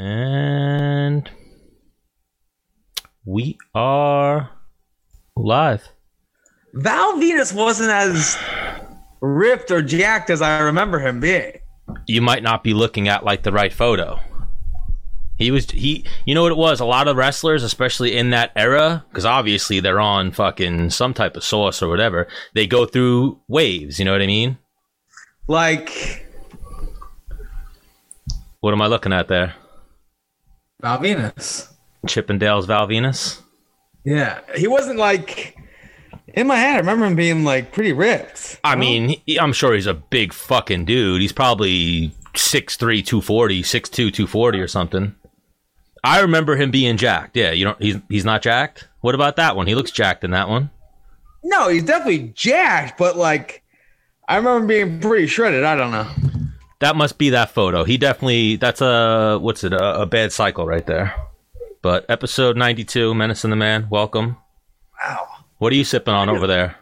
And we are live. Val Venis wasn't as ripped or jacked as I remember him being. You might not be looking at like the right photo. He was he you know what it was? A lot of wrestlers, especially in that era, because obviously they're on fucking some type of sauce or whatever, they go through waves, you know what I mean? Like What am I looking at there? Val Venis. Chippendale's Val Venis? Yeah. He wasn't like in my head, I remember him being like pretty ripped. I mean, he, I'm sure he's a big fucking dude. He's probably 6'3", 240, 6'2", 240 or something. I remember him being jacked. Yeah, you don't. He's he's not jacked. What about that one? He looks jacked in that one. No, he's definitely jacked, but like I remember him being pretty shredded. I don't know. That must be that photo. He definitely. That's a what's it? A, a bad cycle right there. But episode ninety two, Menace and the Man. Welcome. Wow. What are you sipping on over there?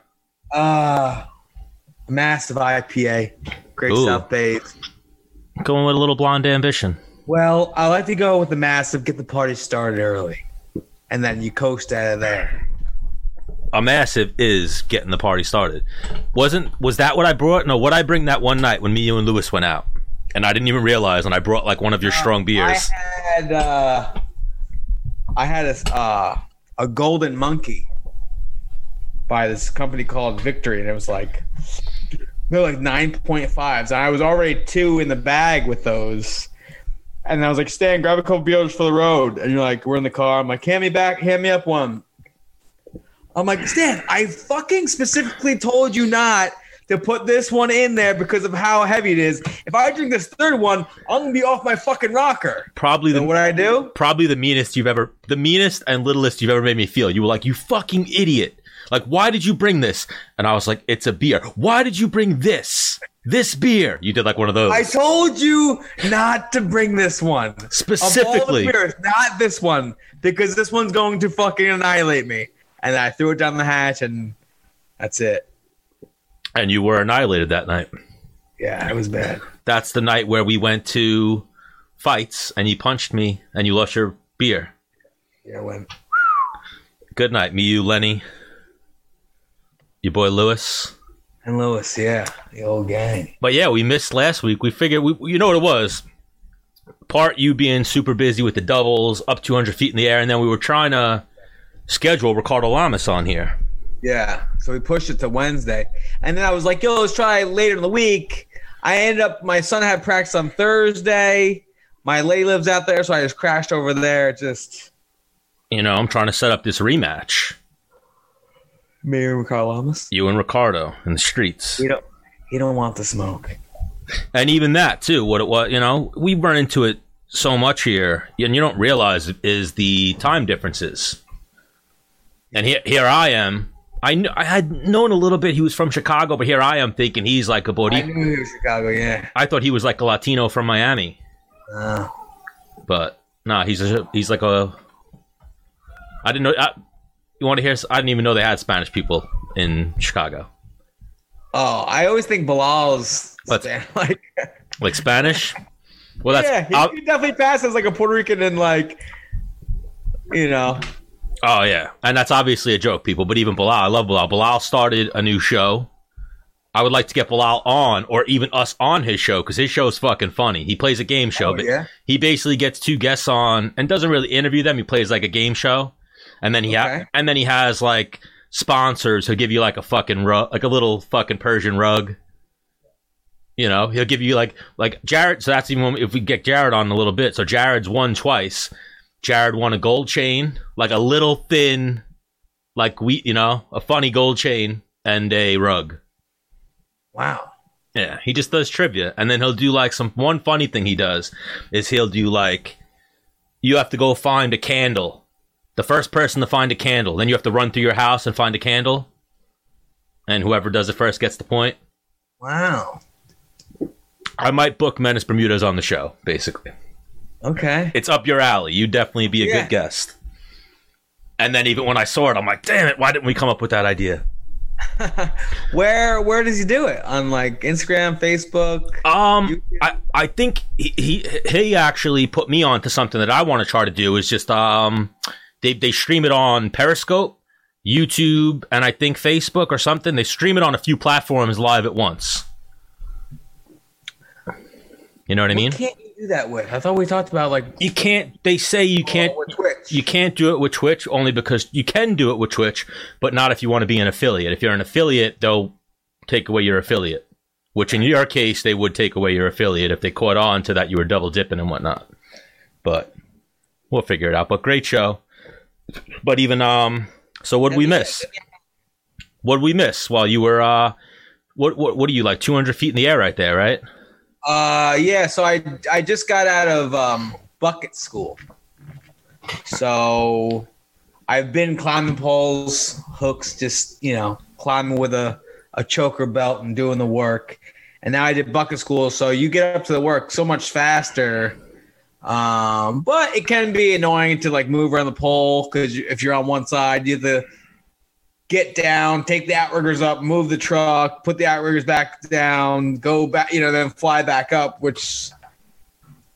Uh massive IPA. Great Ooh. South Bay. Going with a little blonde ambition. Well, I like to go with the massive, get the party started early. And then you coast out of there. A massive is getting the party started. Wasn't was that what I brought? No, what I bring that one night when me, you, and Lewis went out, and I didn't even realize And I brought like one of your strong beers. I had uh I had a uh, a golden monkey by this company called Victory, and it was like they're like nine point fives. And I was already two in the bag with those. And I was like, Stan, grab a couple beers for the road. And you're like, we're in the car. I'm like, hand me back, hand me up one. I'm like, Stan, I fucking specifically told you not to put this one in there because of how heavy it is. If I drink this third one, I'm gonna be off my fucking rocker. Probably the what I do? probably the meanest you've ever the meanest and littlest you've ever made me feel. You were like, "You fucking idiot." Like, "Why did you bring this?" And I was like, "It's a beer." "Why did you bring this?" This beer. You did like one of those. I told you not to bring this one. Specifically. Of all the beers, not this one, because this one's going to fucking annihilate me. And I threw it down the hatch, and that's it. and you were annihilated that night. Yeah, it was bad. That's the night where we went to fights and you punched me and you lost your beer. Yeah, when Good night, me, you, Lenny, your boy Lewis. and Lewis, yeah, the old gang. But yeah, we missed last week. We figured, we, you know what it was? Part you being super busy with the doubles, up 200 feet in the air, and then we were trying to schedule Ricardo Lamas on here. Yeah, so we pushed it to Wednesday, and then I was like, "Yo, let's try later in the week." I ended up. My son had practice on Thursday. My lady lives out there, so I just crashed over there. Just You know, I'm trying to set up this rematch. me and Ricardo Lamas. You and Ricardo in the streets. You don't. You don't want the smoke. And even that, too, what it was, you know, we run into it so much here, and you don't realize is the time differences. And here, here I am. I I had known a little bit he was from Chicago, but here I am thinking he's like a Boricua. I knew he was Chicago. Yeah. I thought he was like a Latino from Miami, Uh, but nah, he's a, he's like a. I didn't know. I, you want to hear? I didn't even know they had Spanish people in Chicago, oh, I always think Bilal's But- like. like Spanish. Well, that's yeah, he, he definitely passed as like a Puerto Rican and like, you know. Oh yeah, and that's obviously a joke, people. But even Bilal, I love Bilal. Bilal started a new show. I would like to get Bilal on, or even us on his show, because his show is fucking funny. He plays a game show, Oh, but yeah? he basically gets two guests on and doesn't really interview them. He plays like a game show, and then he ha- and then he has like sponsors who'll give you like a fucking rug, like a little fucking Persian rug. You know, he'll give you like like Jared. So that's even when, if we get Jared on a little bit. So Jared's won twice. Jared won a gold chain, like a little thin, like we, you know, a funny gold chain and a rug. Wow. Yeah, he just does trivia, and then he'll do like some one funny thing he does is he'll do like you have to go find a candle. The first person to find a candle, then you have to run through your house and find a candle, and whoever does it first gets the point. Wow. I might book Menace Bermudas on the show. Basically, Okay. it's up your alley. You'd definitely be a Yeah. good guest. And then even when I saw it, I'm like, damn it, why didn't we come up with that idea? where where does he do it? On like Instagram, Facebook? Um, I, I think he, he he actually put me on to something that I want to try to do is just um they they stream it on Periscope, YouTube, and I think Facebook or something. They stream it on a few platforms live at once. You know what I mean? Can't do that with? I thought we talked about like You can't. They say you can't. with Twitch. You can't do it with Twitch only because you can do it with Twitch, but not if you want to be an affiliate. If you're an affiliate, they'll take away your affiliate. Which in your case, they would take away your affiliate if they caught on to that you were double dipping and whatnot. But we'll figure it out. But great show. But even um, so what did we miss? What did we miss while you were uh, what what what are you like? Two hundred feet in the air right there, right? Uh, yeah. So I I just got out of um, bucket school. So I've been climbing poles, hooks, just you know, climbing with a a choker belt and doing the work. And now I did bucket school, so you get up to the work so much faster. Um, but it can be annoying to like move around the pole because if you're on one side, you have to get down, take the outriggers up, move the truck, put the outriggers back down, go back, you know, then fly back up, which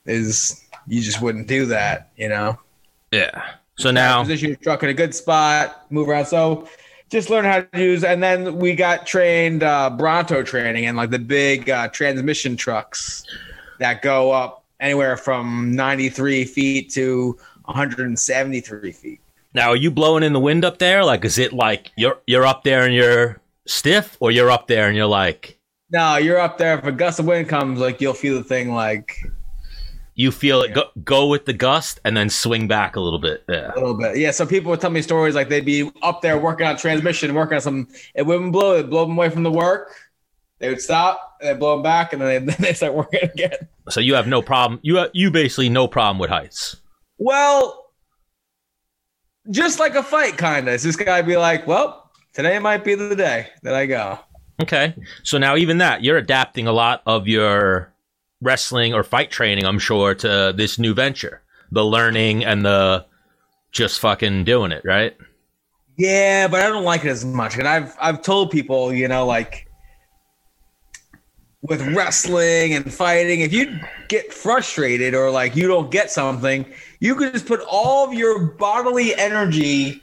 is you just wouldn't do that, you know. Yeah. So now position your truck in a good spot, move around. So just learn how to use, and then we got trained uh, Bronto training and like the big uh, transmission trucks that go up anywhere from 93 feet to 173 feet. Now, are you blowing in the wind up there? Like, is it like you're you're up there and you're stiff, or you're up there and you're like No, you're up there. If a gust of wind comes, like you'll feel the thing like you feel it go, go with the gust and then swing back a little bit? Yeah. a little bit. Yeah. So people would tell me stories like they'd be up there working on transmission, working on some. It wouldn't blow. It'd blow them away from the work. They would stop. And they blow them back, and then they, they start working again. So you have no problem. You have, you basically no problem with heights. Well, just like a fight, kind of. This guy be like, well, today might be the day that I go. Okay. So now even that you're adapting a lot of your wrestling or fight training, I'm sure, to this new venture. The learning and the just fucking doing it, right? Yeah, but I don't like it as much. And I've I've told people, you know, like with wrestling and fighting, if you get frustrated or like you don't get something, you can just put all of your bodily energy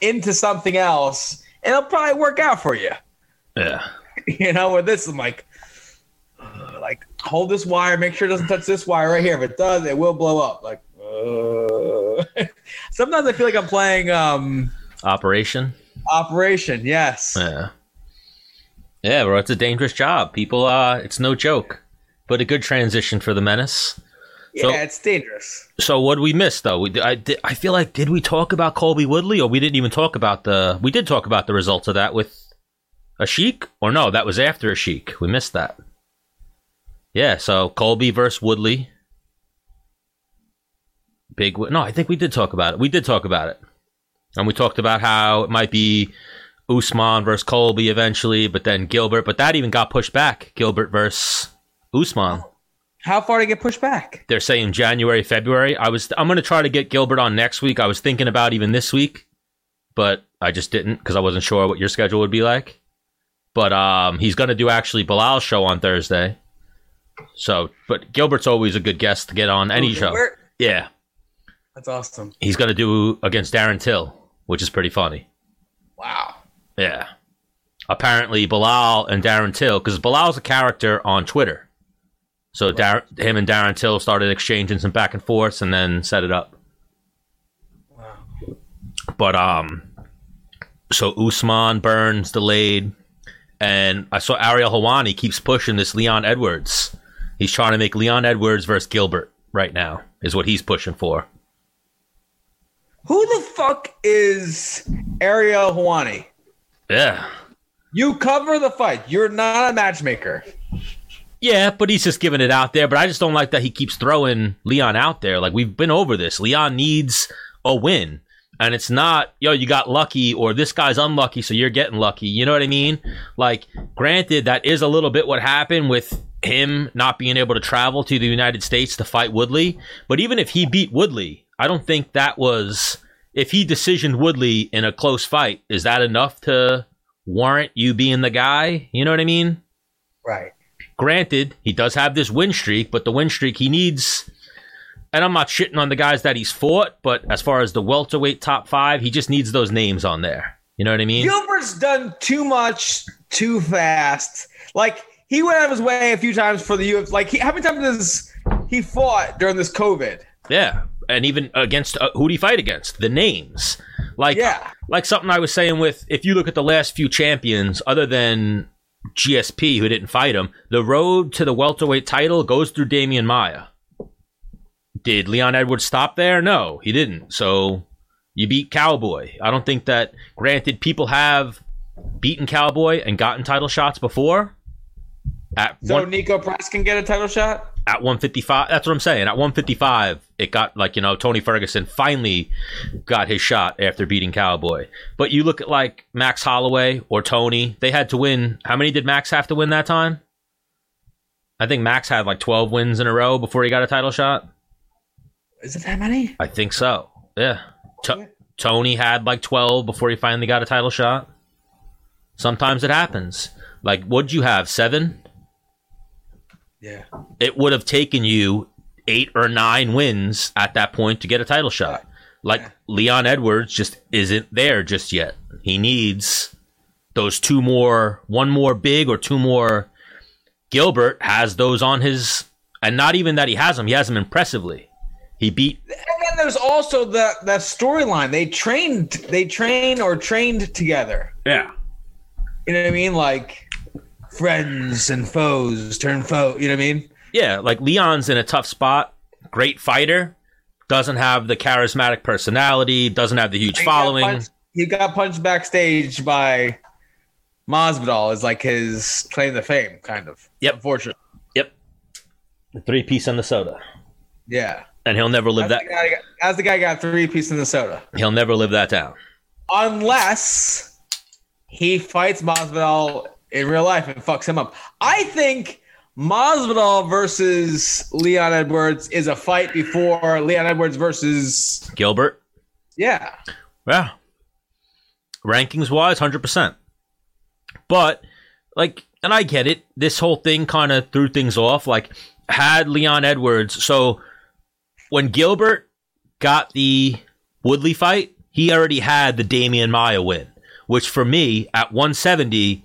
into something else and it'll probably work out for you. Yeah. You know, with this, I'm like, uh, like hold this wire, make sure it doesn't touch this wire right here. If it does, it will blow up. Like, uh. sometimes I feel like I'm playing um Operation. Operation. Yes. Yeah. Yeah, bro, it's a dangerous job. People, uh, it's no joke, but a good transition for the menace. Yeah, So- it's dangerous. So what did we miss though? We, I, I feel like did we talk about Colby Woodley or we didn't even talk about the? We did talk about the results of that with a Sheik or no? That was after a Sheik. We missed that. Yeah. So Colby versus Woodley. Big. No, I think we did talk about it. We did talk about it, and we talked about how it might be Usman versus Colby eventually, but then Gilbert. But that even got pushed back. Gilbert versus Usman How far to get pushed back? they're saying January, February. I was I'm gonna try to get Gilbert on next week. I was thinking about even this week, but I just didn't because I wasn't sure what your schedule would be like. But um, he's gonna do actually Bilal's show on Thursday. So, but Gilbert's always a good guest to get on any show. Where- Yeah, That's awesome. he's gonna do against Darren Till, which is pretty funny. Wow. Yeah. Apparently, Bilal and Darren Till, because Bilal's a character on Twitter. So Dar- him and Darren Till started exchanging some back and forths and then set it up. Wow. But um, so Usman Burns delayed, and I saw Ariel Helwani keeps pushing this Leon Edwards. He's trying to make Leon Edwards versus Gilbert right now. Is what he's pushing for. Who the fuck is Ariel Helwani? Yeah, You cover the fight. You're not a matchmaker. Yeah, but he's just giving it out there. But I just don't like that he keeps throwing Leon out there. Like we've been over this. Leon needs a win. And it's not, yo, you got lucky or this guy's unlucky, so you're getting lucky. You know what I mean? Like, granted, that is a little bit what happened with him not being able to travel to the United States to fight Woodley. But even if he beat Woodley, I don't think that was, if he decisioned Woodley in a close fight, is that enough to warrant you being the guy. You know what I mean? Right. Granted, he does have this win streak, but the win streak he needs. And I'm not shitting on the guys that he's fought, but as far as the welterweight top five, he just needs those names on there. You know what I mean? Gilbert's done too much too fast. Like he went out of his way a few times for the UFC. Like he, how many times does he fought during this COVID? Yeah, and even against uh, who do he fight against? The names, like Yeah. like something I was saying with if you look at the last few champions, other than GSP who didn't fight him, the road to the welterweight title goes through Demian Maia. Did Leon Edwards stop there? No, he didn't. So you beat Cowboy. I don't think that. Granted, people have beaten Cowboy and gotten title shots before. At So one, Niko Price can get a title shot. At 155 that's what i'm saying at 155 it got like you know tony ferguson finally got his shot after beating cowboy. But you look at like max holloway or tony they had to win how many did max have to win that time? I think max had like 12 wins in a row before he got a title shot. Is it that many? i think so yeah. T- tony had like 12 before he finally got a title shot. Sometimes it happens. Like what'd you have seven Yeah. it would have taken you eight or nine wins at that point to get a title shot. Like Leon Edwards just isn't there just yet. He needs those two more, one more big or two more. Gilbert has those on his, and not even that he has them, he has them impressively. He beat, And then there's also the that storyline. They trained, they train or trained together. yeah, You know what I mean? Like friends and foes turn foe. You know what I mean? yeah, like Leon's in a tough spot. Great fighter, doesn't have the charismatic personality, doesn't have the huge He got following. punched- He got punched backstage by Masvidal. Is like his claim to fame, kind of. Yep. Unfortunately. Yep, the three piece on the soda, Yeah. and he'll never live That's that. the, guy, that's the guy got three piece in the soda. He'll never live that down. unless he fights Masvidal in real life and fucks him up. I think Masvidal versus Leon Edwards is a fight before Leon Edwards versus Gilbert, yeah. yeah. Rankings wise, hundred percent. But like, and I get it. This whole thing kind of threw things off. Like, had Leon Edwards. So when Gilbert got the Woodley fight, he already had the Demian Maia win, which for me at 170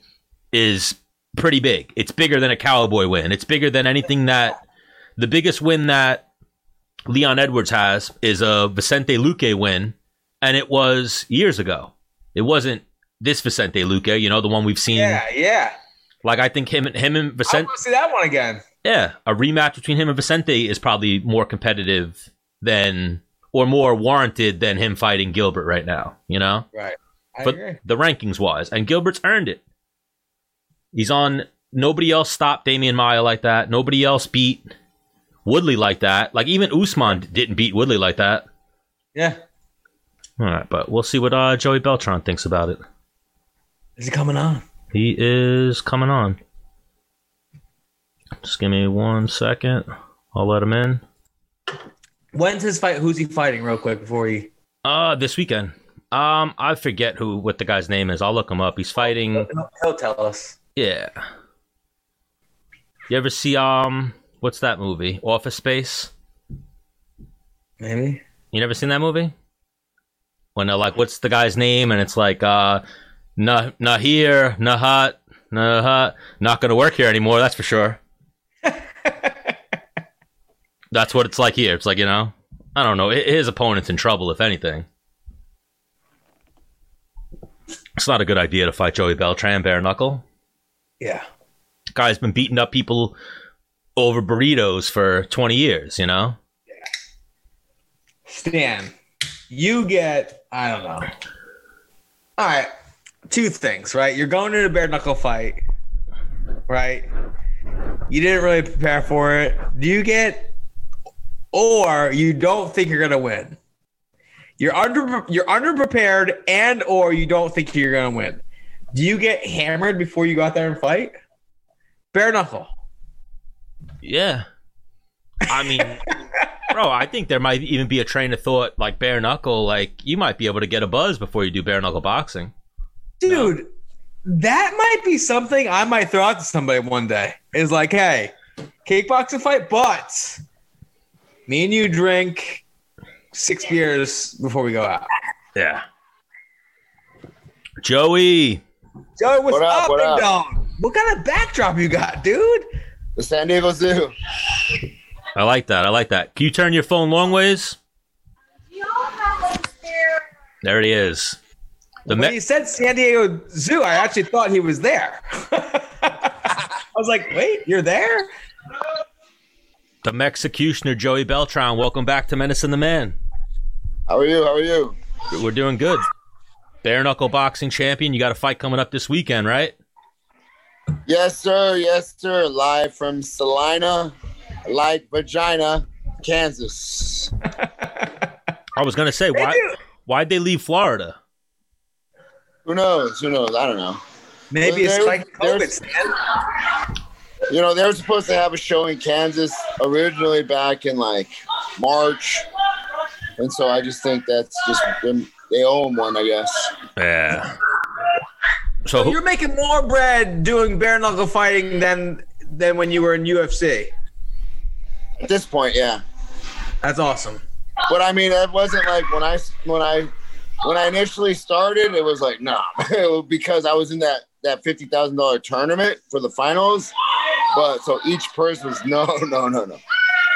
is pretty big. It's bigger than a Cowboy win. It's bigger than anything that the biggest win that Leon Edwards has is a Vicente Luque win, and it was years ago. It wasn't this Vicente Luque, you know, the one we've seen. Yeah, yeah. Like I think him, him and Vicente. I want to see that one again. yeah, a rematch between him and Vicente is probably more competitive than or more warranted than him fighting Gilbert right now. You know, Right. I but agree. the rankings wise, and Gilbert's earned it. He's on. Nobody else stopped Demian Maia like that. Nobody else beat Woodley like that. Like even Usman didn't beat Woodley like that. Yeah. All right, but we'll see what uh, Joey Beltran thinks about it. Is he coming on? He is coming on. Just give me one second. I'll let him in. When's his fight? Who's he fighting? Real quick before he. Uh, this weekend. Um, I forget who what the guy's name is. I'll look him up. He's fighting. He'll, he'll tell us. Yeah. You ever see um what's that movie? Office Space? Maybe. You never seen that movie? When they're like, "What's the guy's name?" and it's like, uh, "Nah, not here, Nahat, hot, not hot, not gonna work here anymore." That's for sure. that's what it's like here. It's like you know, I don't know. His opponent's in trouble, if anything. It's not a good idea to fight Joey Beltran bare knuckle. Yeah. Guy's been beating up people over burritos for twenty years. You know. Stan, you get, I don't know. All right. Two things, right? You're going to a bare knuckle fight, right? You didn't really prepare for it. Do you get, or you don't think you're going to win? You're under, you're underprepared, and or you don't think you're going to win. Do you get hammered before you go out there and fight? Bare knuckle. Yeah. I mean, bro, I think there might even be a train of thought like bare knuckle. Like, you might be able to get a buzz before you do bare knuckle boxing. Dude, that might be something I might throw out to somebody one day. Is like, hey, kickboxing fight, but me and you drink six beers before we go out. Yeah. Joey. Joey, what's What up, up, what big up? dog? What kind of backdrop you got, dude? The San Diego Zoo. I like that. I like that. Can you turn your phone long ways? There he is. The when Me- you said San Diego Zoo, I actually thought he was there. I was like, wait, you're there? the Mexicutioner Joey Beltran. Welcome back to Menace and the Man. How are you? How are you? We're doing good. Bare knuckle boxing champion. You got a fight coming up this weekend, right? Yes, sir. Yes, sir. Live from Salina, like vagina, Kansas. I was gonna say why why'd they leave Florida? Who knows? Who knows? I don't know. maybe it's like COVID. man. You know, they were supposed to have a show in Kansas originally back in like March. And so I just think that's just them. They owe him one, I guess. Yeah. So So you're making more bread doing bare knuckle fighting than than when you were in UFC. At this point, yeah. That's awesome. But I mean, it wasn't like when I when I when I initially started, it was like nah, was because I was in that that fifty thousand dollar tournament for the finals. But so each purse was no, no, no, no,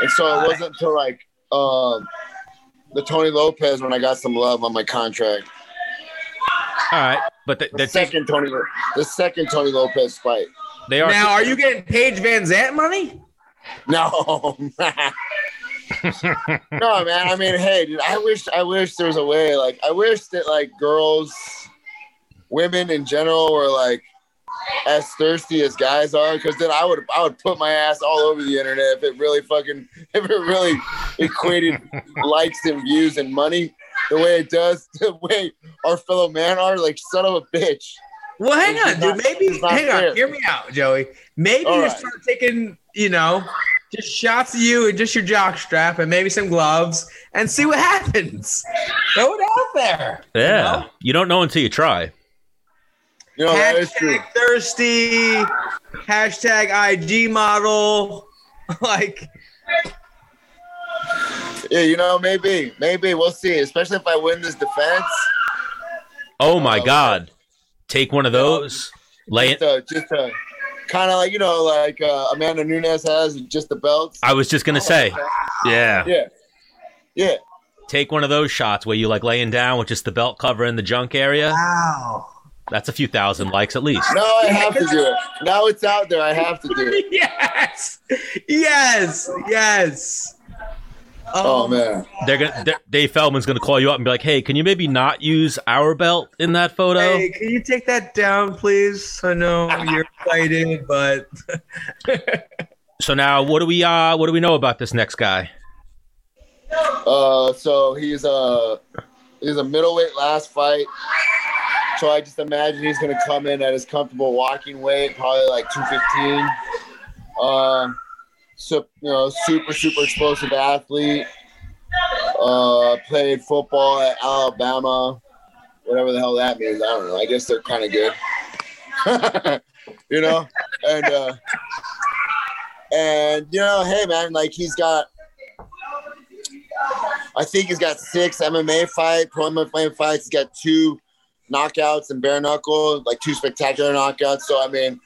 and so it wasn't until like um the Tony Lopez when I got some love on my contract. all right, but they, The they're taking, second Tony, the second Tony Lopez fight. they are Now, are you getting Paige VanZant money? No, no, man. I mean, hey, dude, I wish, I wish there was a way. Like, I wish that like girls, women in general, were like as thirsty as guys are. Because then I would, I would put my ass all over the internet if it really fucking, if it really equated likes and views and money the way it does, the way our fellow man are. Like, son of a bitch. Well, hang It's on, not- dude. Maybe it's not hang fair. on. Hear me out, Joey. Maybe All you right. start taking, you know, just shots of you and just your jock strap and maybe some gloves and see what happens. Throw it out there. yeah. You don't know until you try. You know, that is true. Hashtag thirsty. Hashtag IG model. Like, Yeah, you know, maybe, maybe we'll see. Especially if I win this defense. Oh my Oh, God! Take one of those. Lay just it. uh, just uh, kind of like you know, like uh, Amanda Nunes has just the belts. I was just gonna say, yeah. Yeah, yeah. Take one of those shots where you like laying down with just the belt covering the junk area. wow. That's a few thousand likes at least. No, I have to do it. Now it's out there. I have to do it. Yes. Yes. Yes. Oh man, They're gonna. They're, Dave Feldman's gonna call you up and be like, "Hey, can you maybe not use our belt in that photo?" Hey, can you take that down, please? I know you're excited, but So now, what do we uh, what do we know about this next guy? uh, so he's a he's a middleweight last fight. So I just imagine he's gonna come in at his comfortable walking weight, probably like two fifteen. Um, so you know, super super explosive athlete. Uh, played football at Alabama, whatever the hell that means. I don't know. I guess they're kind of good. you know, and uh, and you know, hey man, like he's got. I think he's got six MMA fight, pro MMA fights. He's got two knockouts and bare knuckle, like two spectacular knockouts. So I mean,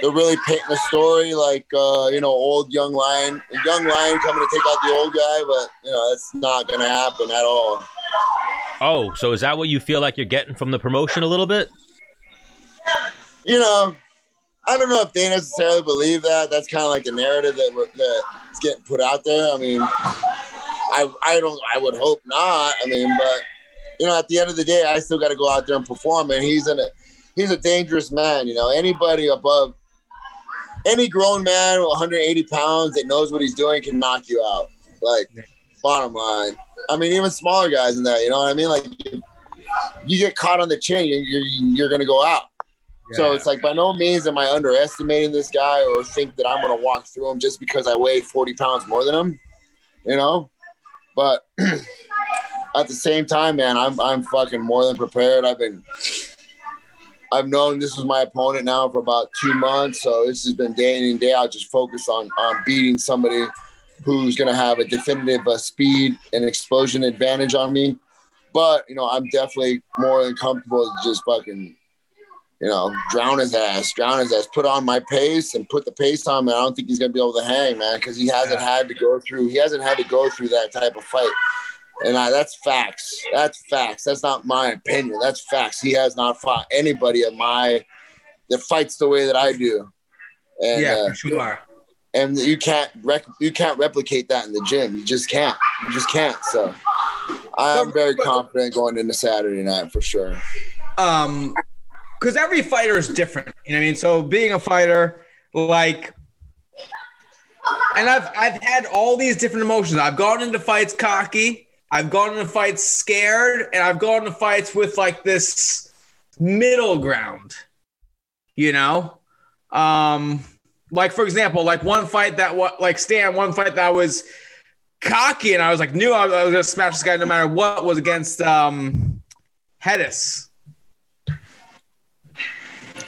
they're really painting a story like uh, you know, old young lion, young lion coming to take out the old guy, but you know, that's not gonna happen at all. Oh, so is that what you feel like you're getting from the promotion a little bit? You know, I don't know if they necessarily believe that. That's kind of like the narrative that that's getting put out there. I mean, I I don't. I would hope not. I mean, but you know, at the end of the day, I still got to go out there and perform. And he's in a he's a dangerous man. You know, anybody above any grown man, 180 pounds that knows what he's doing can knock you out. Like, bottom line. I mean, even smaller guys in that. You know what I mean? Like, you get caught on the chin, you're you're, gonna go out. So it's like by no means am I underestimating this guy or think that I'm gonna walk through him just because I weigh 40 pounds more than him, you know. But at the same time, man, I'm I'm fucking more than prepared. I've been I've known this is my opponent now for about two months, so this has been day in and day out, just focused on on beating somebody who's going to have a definitive uh, speed and explosion advantage on me. But you know, I'm definitely more than comfortable to just fucking, you know, drown his ass, drown his ass, put on my pace and put the pace on. Man, I don't think he's going to be able to hang, man, because he hasn't had to go through. He hasn't had to go through that type of fight. And I, that's facts. That's facts. That's not my opinion. That's facts. He has not fought anybody of my that fights the way that I do. And, yeah, uh, sure. and you can't rec- you can't replicate that in the gym. You just can't. You just can't. So I'm very confident going into Saturday night for sure. um because every fighter is different you know what i mean so being a fighter like and i've i've had all these different emotions i've gone into fights cocky i've gone into fights scared and i've gone into fights with like this middle ground you know um like for example like one fight that what like stan one fight that was cocky and i was like knew i was, I was gonna smash this guy no matter what was against um Hedis.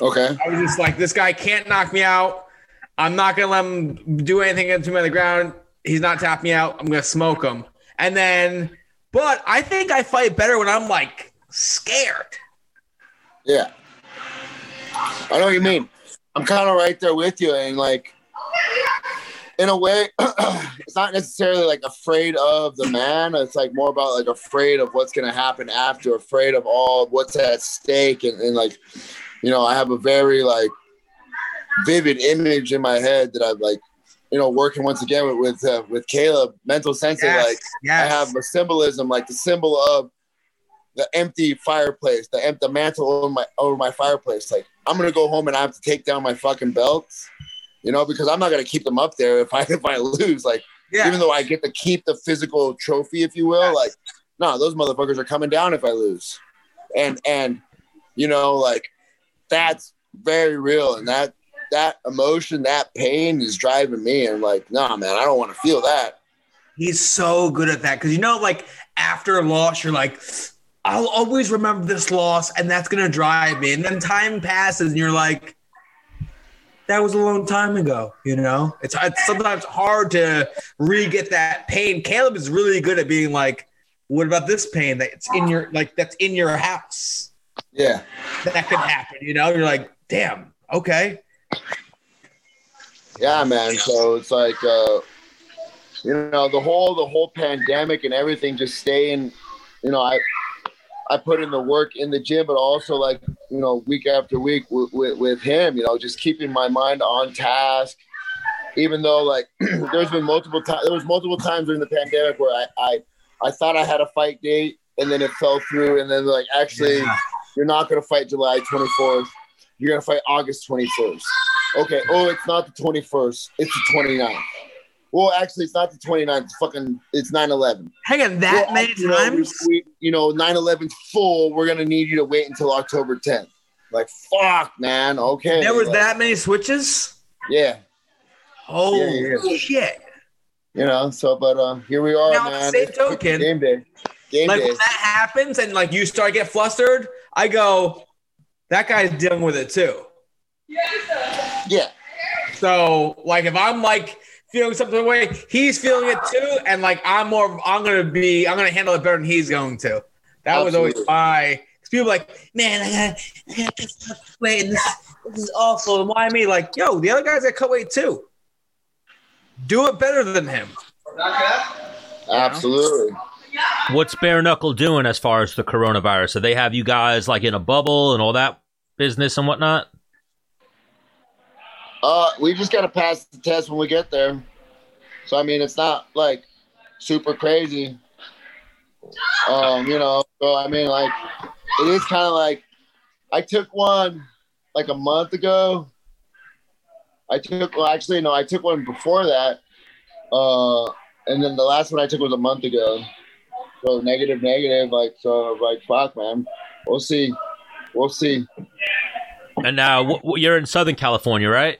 Okay. I was just like, this guy can't knock me out. I'm not gonna let him do anything to me on the ground. He's not tapping me out. I'm gonna smoke him. And then, but I think I fight better when I'm like scared. Yeah. I know what you mean. I'm kind of right there with you, and like, in a way, it's not necessarily like afraid of the man. It's like more about like afraid of what's gonna happen after, afraid of all what's at stake, and, and like, you know, I have a very like vivid image in my head that I've like, you know, working once again with with, uh, with Caleb, mental sensei, Yes, like. yes. I have a symbolism, like the symbol of the empty fireplace, the empty mantle over my over my fireplace. Like I'm gonna go home and I have to take down my fucking belts, you know, because I'm not gonna keep them up there if I if I lose. Like yeah. even though I get to keep the physical trophy, if you will, like no, those motherfuckers are coming down if I lose, and and you know like that's very real, and that that emotion, that pain is driving me, and like nah, man, I don't want to feel that. He's so good at that because you know, like after a loss, you're like, I'll always remember this loss, and that's gonna drive me. And then time passes, and you're like, that was a long time ago. You know, it's, it's sometimes hard to re-get that pain. Caleb is really good at being like, what about this pain that's in your like that's in your house Yeah. that could happen? You know, you're like, damn, okay, Yeah, man. So it's like, uh, you know, the whole the whole pandemic and everything just staying. You know, I I put in the work in the gym, but also like you know, week after week with with, with him. You know, just keeping my mind on task. Even though like there's been multiple times, there was multiple times during the pandemic where I, I I thought I had a fight date and then it fell through, and then like actually Yeah. you're not gonna fight July 24th. You're gonna fight August 21st. Okay. Oh, it's not the 21st. It's the 29th. Well, actually, it's not the 29th. It's fucking, it's 9 11. hang on that many you know, times. we, you know, 9 11's full. We're going to need you to wait until October 10th. Like, fuck, man. Okay. There was Like, that many switches. Yeah. Holy Yeah, yeah. shit! You know, so, but uh here we are, Now, man. same token- game day. Game Like day. when that happens and like you start to get flustered, I go, that guy's dealing with it too. Yeah. So like if I'm like feeling something away, he's feeling it too, and like I'm more, I'm gonna be, I'm gonna handle it better than he's going to. That was always my. Cause people are like, man, I got, I got this much weight, and this, this is awful. And why me? Like, yo, the other guys got cut weight too. Do it better than him. Absolutely. What's Bare Knuckle doing as far as the coronavirus? So they have you guys like in a bubble and all that business and whatnot? Uh, we just got to pass the test when we get there. So I mean, it's not like super crazy. Um, you know, so I mean, like it is kind of like I took one like a month ago. I took well, actually no, I took one before that, uh, and then the last one I took was a month ago. So negative, negative, like so, like fuck, man. We'll see, we'll see. And now wh- wh- you're in Southern California, right?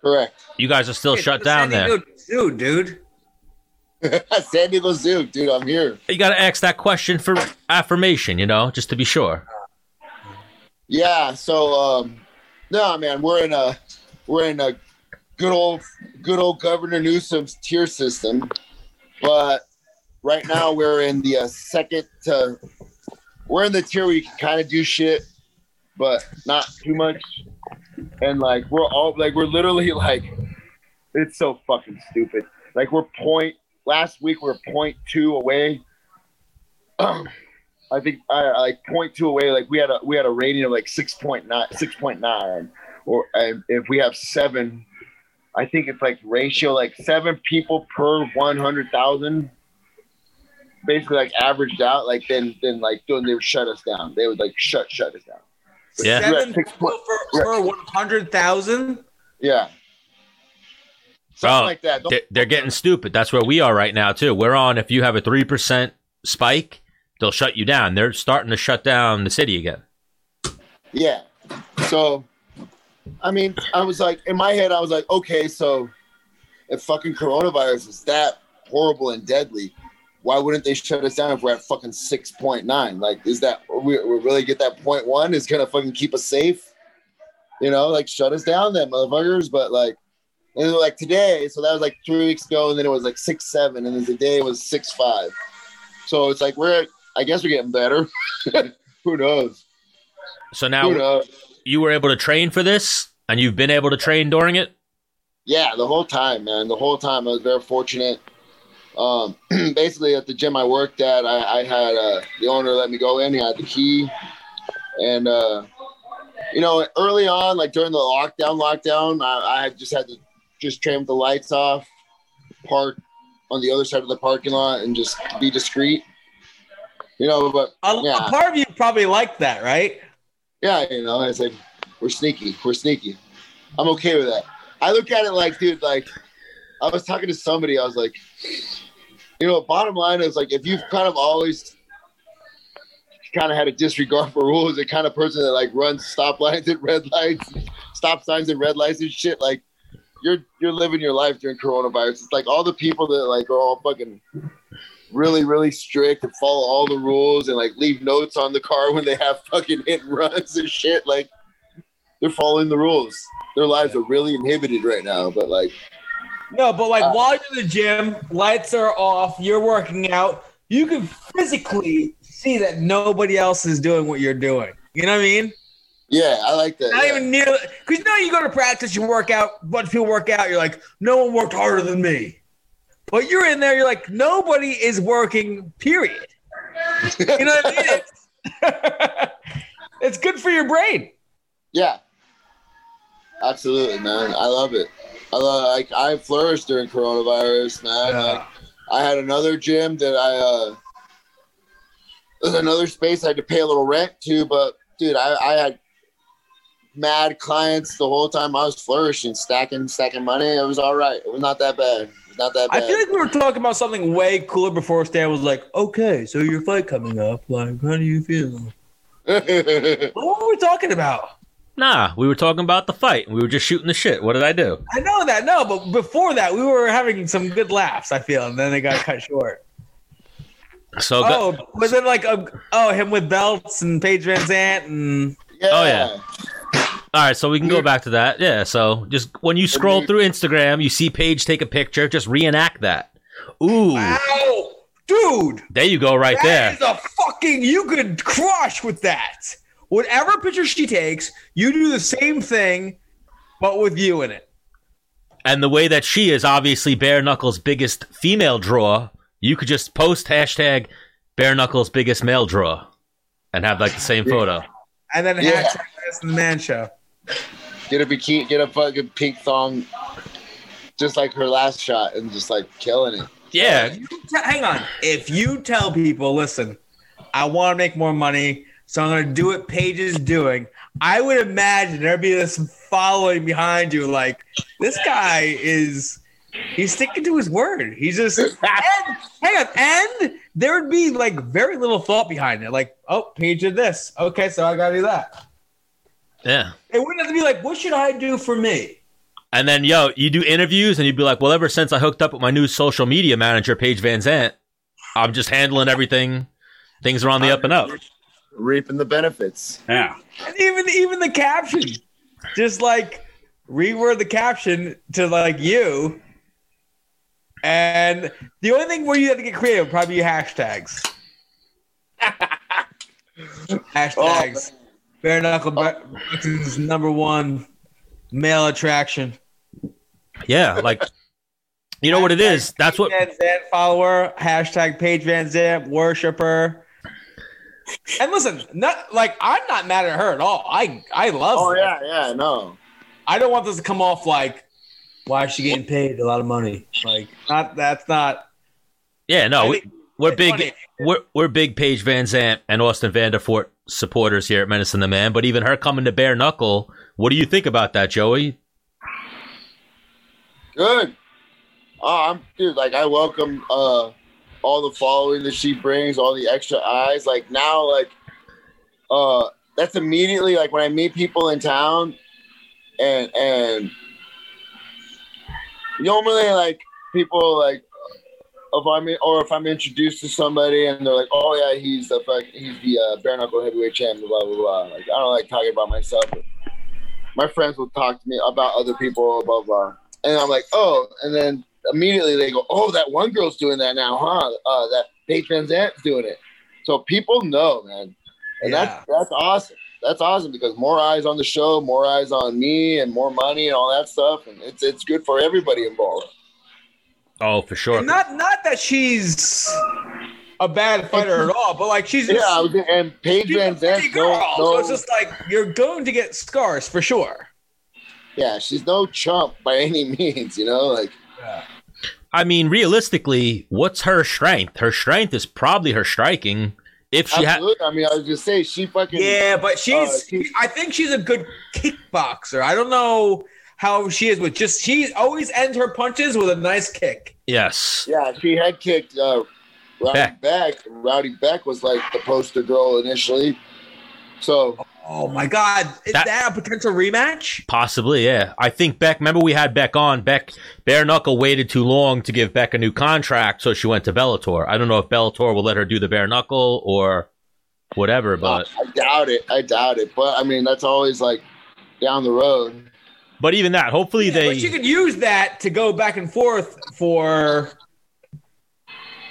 Correct. You guys are still shut down there. Dude, dude. San Diego Zoo, dude. I'm here. You got to ask that question for affirmation, you know, just to be sure. Yeah, so um no man, we're in a we're in a good old good old Governor Newsom's tier system. But right now we're in the uh, second to we're in the tier where you can kind of do shit, but not too much. And like we're all like we're literally like it's so fucking stupid. Like we're point last week we we're point two away. I think I like point two away. Like we had a we had a rating of like six point nine, six point nine, or if we have seven, I think it's like ratio like seven people per one hundred thousand. Basically, like averaged out, like then then like then they would shut us down. They would like shut shut us down. Yeah. Seven six people point- for, for one hundred thousand. Yeah. Something Oh, like that. Don't- They're, they're getting stupid. That's where we are right now too. We're on. If you have a three percent spike, they'll shut you down. They're starting to shut down the city again. Yeah. So, I mean, I was like, in my head, I was like, okay, so if fucking coronavirus is that horrible and deadly, why wouldn't they shut us down if we're at fucking 6.9? Like, is that, we, we really get that point one is gonna fucking keep us safe? You know, like shut us down, that motherfuckers. But like, and then, like today, so that was like three weeks ago, and then it was like six seven, and then today it was six five. So it's like we're, I guess we're getting better. Who knows? So now knows? you were able to train for this, and you've been able to train during it. Yeah, the whole time, man. The whole time, I was very fortunate. Um, basically, at the gym I worked at, I, I had uh, the owner let me go in. He had the key, and uh, you know, early on, like during the lockdown, lockdown, I, I had just had to just train with the lights off, park on the other side of the parking lot, and just be discreet. You know, but A, Yeah. a part of you probably liked that, right? yeah, you know, it's like we're sneaky, we're sneaky. I'm okay with that. I look at it like, dude, like I was talking to somebody, I was like, you know, bottom line is like if you've kind of always kind of had a disregard for rules, the kind of person that like runs stop lines and red lights, stop signs and red lights and shit, like you're you're living your life during coronavirus. It's like all the people that like are all fucking really, really strict and follow all the rules and like leave notes on the car when they have fucking hit and runs and shit. Like they're following the rules. Their lives are really inhibited right now, but like No, but like Uh, while you're in the gym, lights are off, you're working out, you can physically see that nobody else is doing what you're doing. You know what I mean? yeah, I like that. Not yeah. even near because you know you go to practice, you work out, a bunch of people work out, you're like, no one worked harder than me. But you're in there, you're like, nobody is working, period. You know what I mean? It's good for your brain. Yeah. Absolutely, man. I love it. I like I flourished during coronavirus, man. Like, I had another gym that I uh another space I had to pay a little rent to, but dude, I, I had mad clients the whole time I was flourishing, stacking, stacking money. It was all right. It was not that bad. Not that bad. I feel like we were talking about something way cooler before Stan was like, okay, so your fight coming up. Like, how do you feel? What were we talking about? Nah, we were talking about the fight. We were just shooting the shit. What did I do? I know that, no, but before that, we were having some good laughs, I feel, and then they got cut short. So oh, go- Oh, was it like, a, oh, him with belts and Paige VanZant and. yeah. Oh, yeah. all right, so we can go back to that. Yeah. So just when you scroll through Instagram, you see Paige take a picture. Just reenact that. Ooh, Ow! Dude! there you go, right That there. is a fucking, you could crush with that. Whatever picture she takes, you do the same thing, but with you in it. And the way that she is obviously Bare Knuckles' biggest female draw, you could just post hashtag Bare Knuckles' biggest male draw and have like the same photo. And then Yeah. hashtag this in the man show. Get a bikini, get a fucking pink thong, just like her last shot, and just like killing it. Yeah. You hang on. If you tell people, listen, I want to make more money, so I'm going to do what Paige is doing, I would imagine there'd be this following behind you, like, this guy is. He's sticking to his word. He's just and, hang on, and there would be like very little thought behind it. Like, oh, Paige did this. Okay, so I gotta do that. Yeah. It wouldn't have to be like, what should I do for me? And then, yo, you do interviews and you'd be like, well, ever since I hooked up with my new social media manager, Paige VanZant, I'm just handling everything. Things are on the up and up. Reaping the benefits. Yeah. And even even the caption, just like reword the caption to like you. And the only thing where you have to get creative probably be hashtags. hashtags. Bare knuckle oh. Brexton's number one male attraction. Yeah, like you know what it is. That's what VanZant follower. Hashtag Paige VanZant worshiper. And listen, not like I'm not mad at her at all. I I love. Oh her. yeah, yeah, no. I don't want this to come off like, why is she getting paid a lot of money? Like, not that's not. Yeah, no, I we, we're big. funny. We're we're big Paige VanZant and Austin Vanderford supporters here at Menace and the Man. But even her coming to bare knuckle, what do you think about that, Joey? Good. Oh, I'm dude. Like I welcome uh all the following that she brings, all the extra eyes. Like now, like uh that's immediately like when I meet people in town, and and normally like people like if I'm in, or if I'm introduced to somebody and they're like, oh yeah, he's the fuck, he's the uh, bare knuckle heavyweight champion, blah blah blah. Like I don't like talking about myself. My friends will talk to me about other people, blah blah, and I'm like, oh, and then immediately they go, oh, that one girl's doing that now, huh? Uh, that Paige VanZant's doing it. So people know, man, and that's that's awesome. That's awesome because more eyes on the show, more eyes on me, and more money and all that stuff, and it's it's good for everybody involved. Oh, for sure. And not not that she's a bad fighter at all, but like she's Yeah, I and Paige she's Van pretty Zant, girl. no, So it's just like you're going to get scars for sure. yeah, she's no chump by any means, you know. Like, I mean, realistically, what's her strength? Her strength is probably her striking. If she had. I mean, I was just saying, she fucking Yeah, but she's. Uh, she- I think she's a good kickboxer. I don't know how she is with just. She always ends her punches with a nice kick. yes, Yeah, she head kicked uh, Rowdy Bec. Bec. Rowdy Bec was like the poster girl initially. So Oh my god! Is That- that, a potential rematch? possibly. Yeah, I think Bec. Remember, we had Bec on. Bec bare knuckle waited too long to give Bec a new contract, so she went to Bellator. I don't know if Bellator will let her do the bare knuckle or whatever, oh, but I doubt it. I doubt it. But I mean, that's always like down the road. but even that, hopefully Yeah, they. but she could use that to go back and forth for.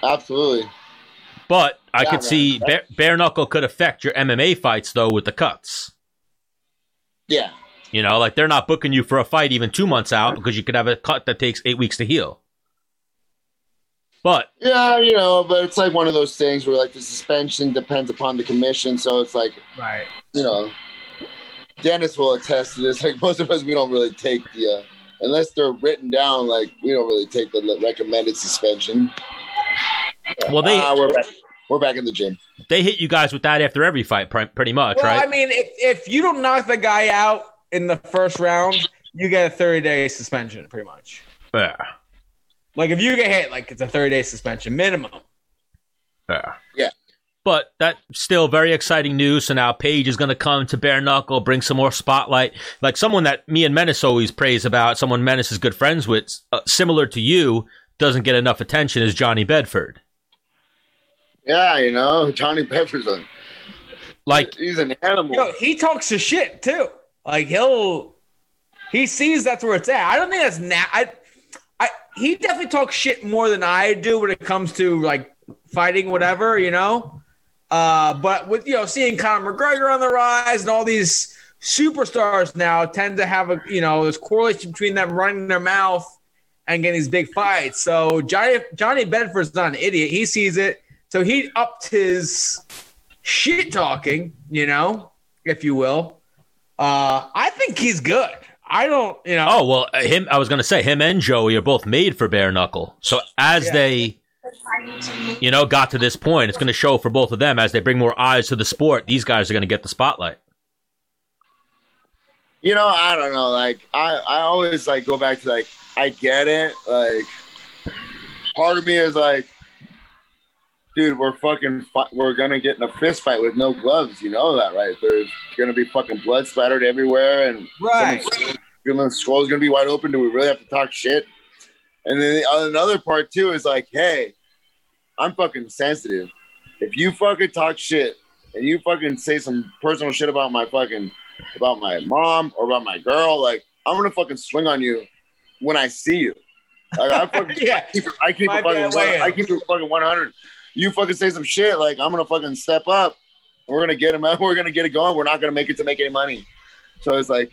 Absolutely. But I Yeah, could man. see bare, bare knuckle could affect your MMA fights though with the cuts. Yeah. You know, like they're not booking you for a fight even two months out because you could have a cut that takes eight weeks to heal. But Yeah, you know, but it's like one of those things where like the suspension depends upon the commission. So it's like, Right. you know, Dennis will attest to this. Like most of us, we don't really take the, uh, unless they're written down, like we don't really take the recommended suspension. Well, they Ah, we're back. We're back in the gym. they hit you guys with that after every fight, pretty much, Well, right? I mean, if, if you don't knock the guy out in the first round, you get a 30 day suspension, pretty much. yeah, Like if you get hit, like it's a 30 day suspension minimum. yeah, Yeah. But that's still very exciting news. So now Paige is going to come to bare knuckle, bring some more spotlight. Like someone that me and Menace always praise about, someone Menace is good friends with, uh, similar to you, doesn't get enough attention is Johnny Bedford. Yeah, you know, Johnny Pepper's a Like he's an animal. Yo, he talks his shit too. Like he'll he sees that's where it's at. I don't think that's na- I I he definitely talks shit more than I do when it comes to like fighting whatever, you know. Uh but with you know seeing Conor McGregor on the rise and all these superstars now tend to have a you know, there's correlation between them running their mouth and getting these big fights. So Johnny Johnny Bedford's not an idiot. He sees it. So he upped his shit talking, you know, if you will. Uh, I think he's good. I don't, you know. Oh well, uh, him. I was gonna say him and Joey are both made for bare knuckle. So as Yeah. they, you know, got to this point, it's gonna show for both of them as they bring more eyes to the sport. These guys are gonna get the spotlight. You know, I don't know. Like I, I always like go back to like I get it. Like part of me is like, dude, we're fucking, we're gonna get in a fist fight with no gloves. You know that, right? There's gonna be fucking blood splattered everywhere, and right. the scroll's gonna be wide open. Do we really have to talk shit? And then the, uh, another part too is like, hey, I'm fucking sensitive. If you fucking talk shit and you fucking say some personal shit about my fucking about my mom or about my girl, like I'm gonna fucking swing on you when I see you. Like, I fucking Yeah. keep I keep My it fucking. I keep it fucking 100. You fucking say some shit like I'm gonna fucking step up. We're gonna get him. We're gonna get it going. We're not gonna make it to make any money. So it's like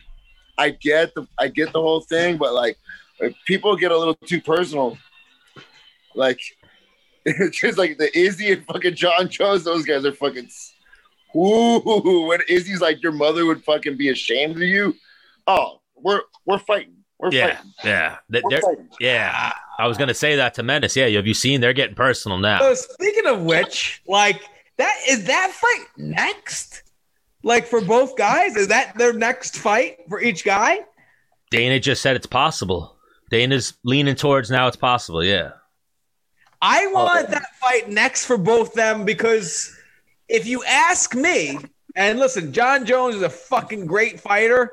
I get the I get the whole thing, but like people get a little too personal, like it's just like the Izzy and fucking Jon Jones. Those guys are fucking. Ooh, when Izzy's like your mother would fucking be ashamed of you. Oh, we're we're fighting. We're Yeah, fighting. yeah, They- We're they're- fighting. yeah. I was gonna say that to Menace. Yeah, have you seen? They're getting personal now. So speaking of which, like that is that fight next? Like for both guys, is that their next fight for each guy? Dana just said it's possible. Dana's leaning towards now. It's possible. Yeah. I want Okay. that fight next for both them because if you ask me, and listen, Jon Jones is a fucking great fighter,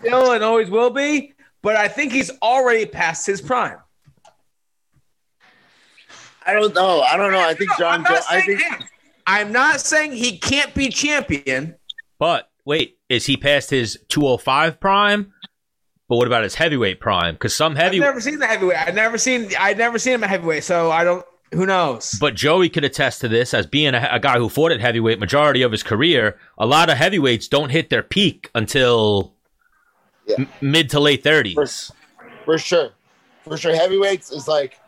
still and always will be, but I think he's already past his prime. I don't know. I don't know. I think No, John. I'm not Jones. I think. I'm not saying he can't be champion. But wait, is he past his 205 prime? But what about his heavyweight prime? Because some heavy I've never seen the heavyweight. I've never seen. I've never seen him at heavyweight, so I don't. Who knows? but Joey could attest to this as being a, a guy who fought at heavyweight majority of his career. A lot of heavyweights don't hit their peak until Yeah. m- mid to late 30s. for sure, for sure, heavyweights is like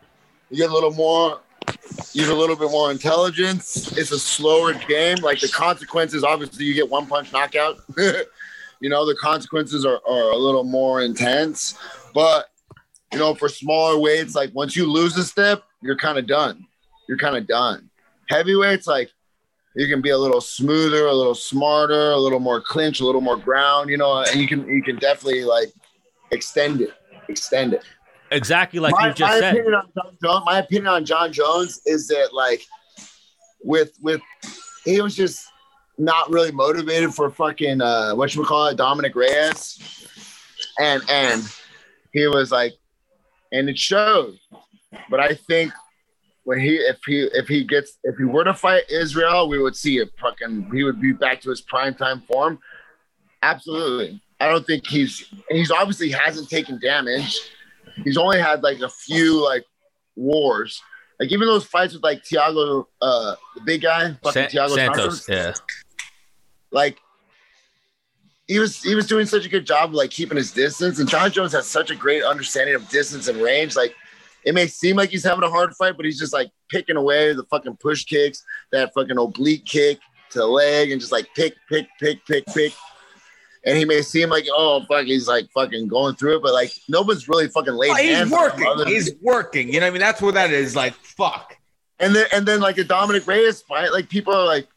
you get a little more. You have a little bit more intelligence. It's a slower game. Like the consequences, obviously, you get one punch knockout. you know, the consequences are, are a little more intense. But you know, for smaller weights, like once you lose a step, you're kind of done. You're kind of done. Heavyweights, like you can be a little smoother, a little smarter, a little more clinch, a little more ground. You know, and you can you can definitely like extend it, extend it. Exactly like my, you just my said. Opinion on Jon Jones, my opinion on Jon Jones is that like with with he was just not really motivated for fucking uh what you call it Dominic Reyes, and and he was like, and it showed. But I think when he if he if he gets if he were to fight Israel, we would see a fucking he would be back to his prime time form. Absolutely. I don't think he's he's obviously hasn't taken damage. He's only had like a few like wars. Like even those fights with like Thiago, uh, the big guy, fucking Sa- Thiago Santos. Santos, Yeah. like he was he was doing such a good job of like keeping his distance. And Jon Jones has such a great understanding of distance and range. Like it may seem like he's having a hard fight, but he's just like picking away the fucking push kicks, that fucking oblique kick to the leg, and just like pick, pick, pick, pick, pick. And he may seem like, oh fuck, he's like fucking going through it, but like no one's really fucking laid Oh, he's hands on him working. He's working. You know what I mean? That's what that is. Like fuck. And then and then like the Dominic Reyes fight, like people are like,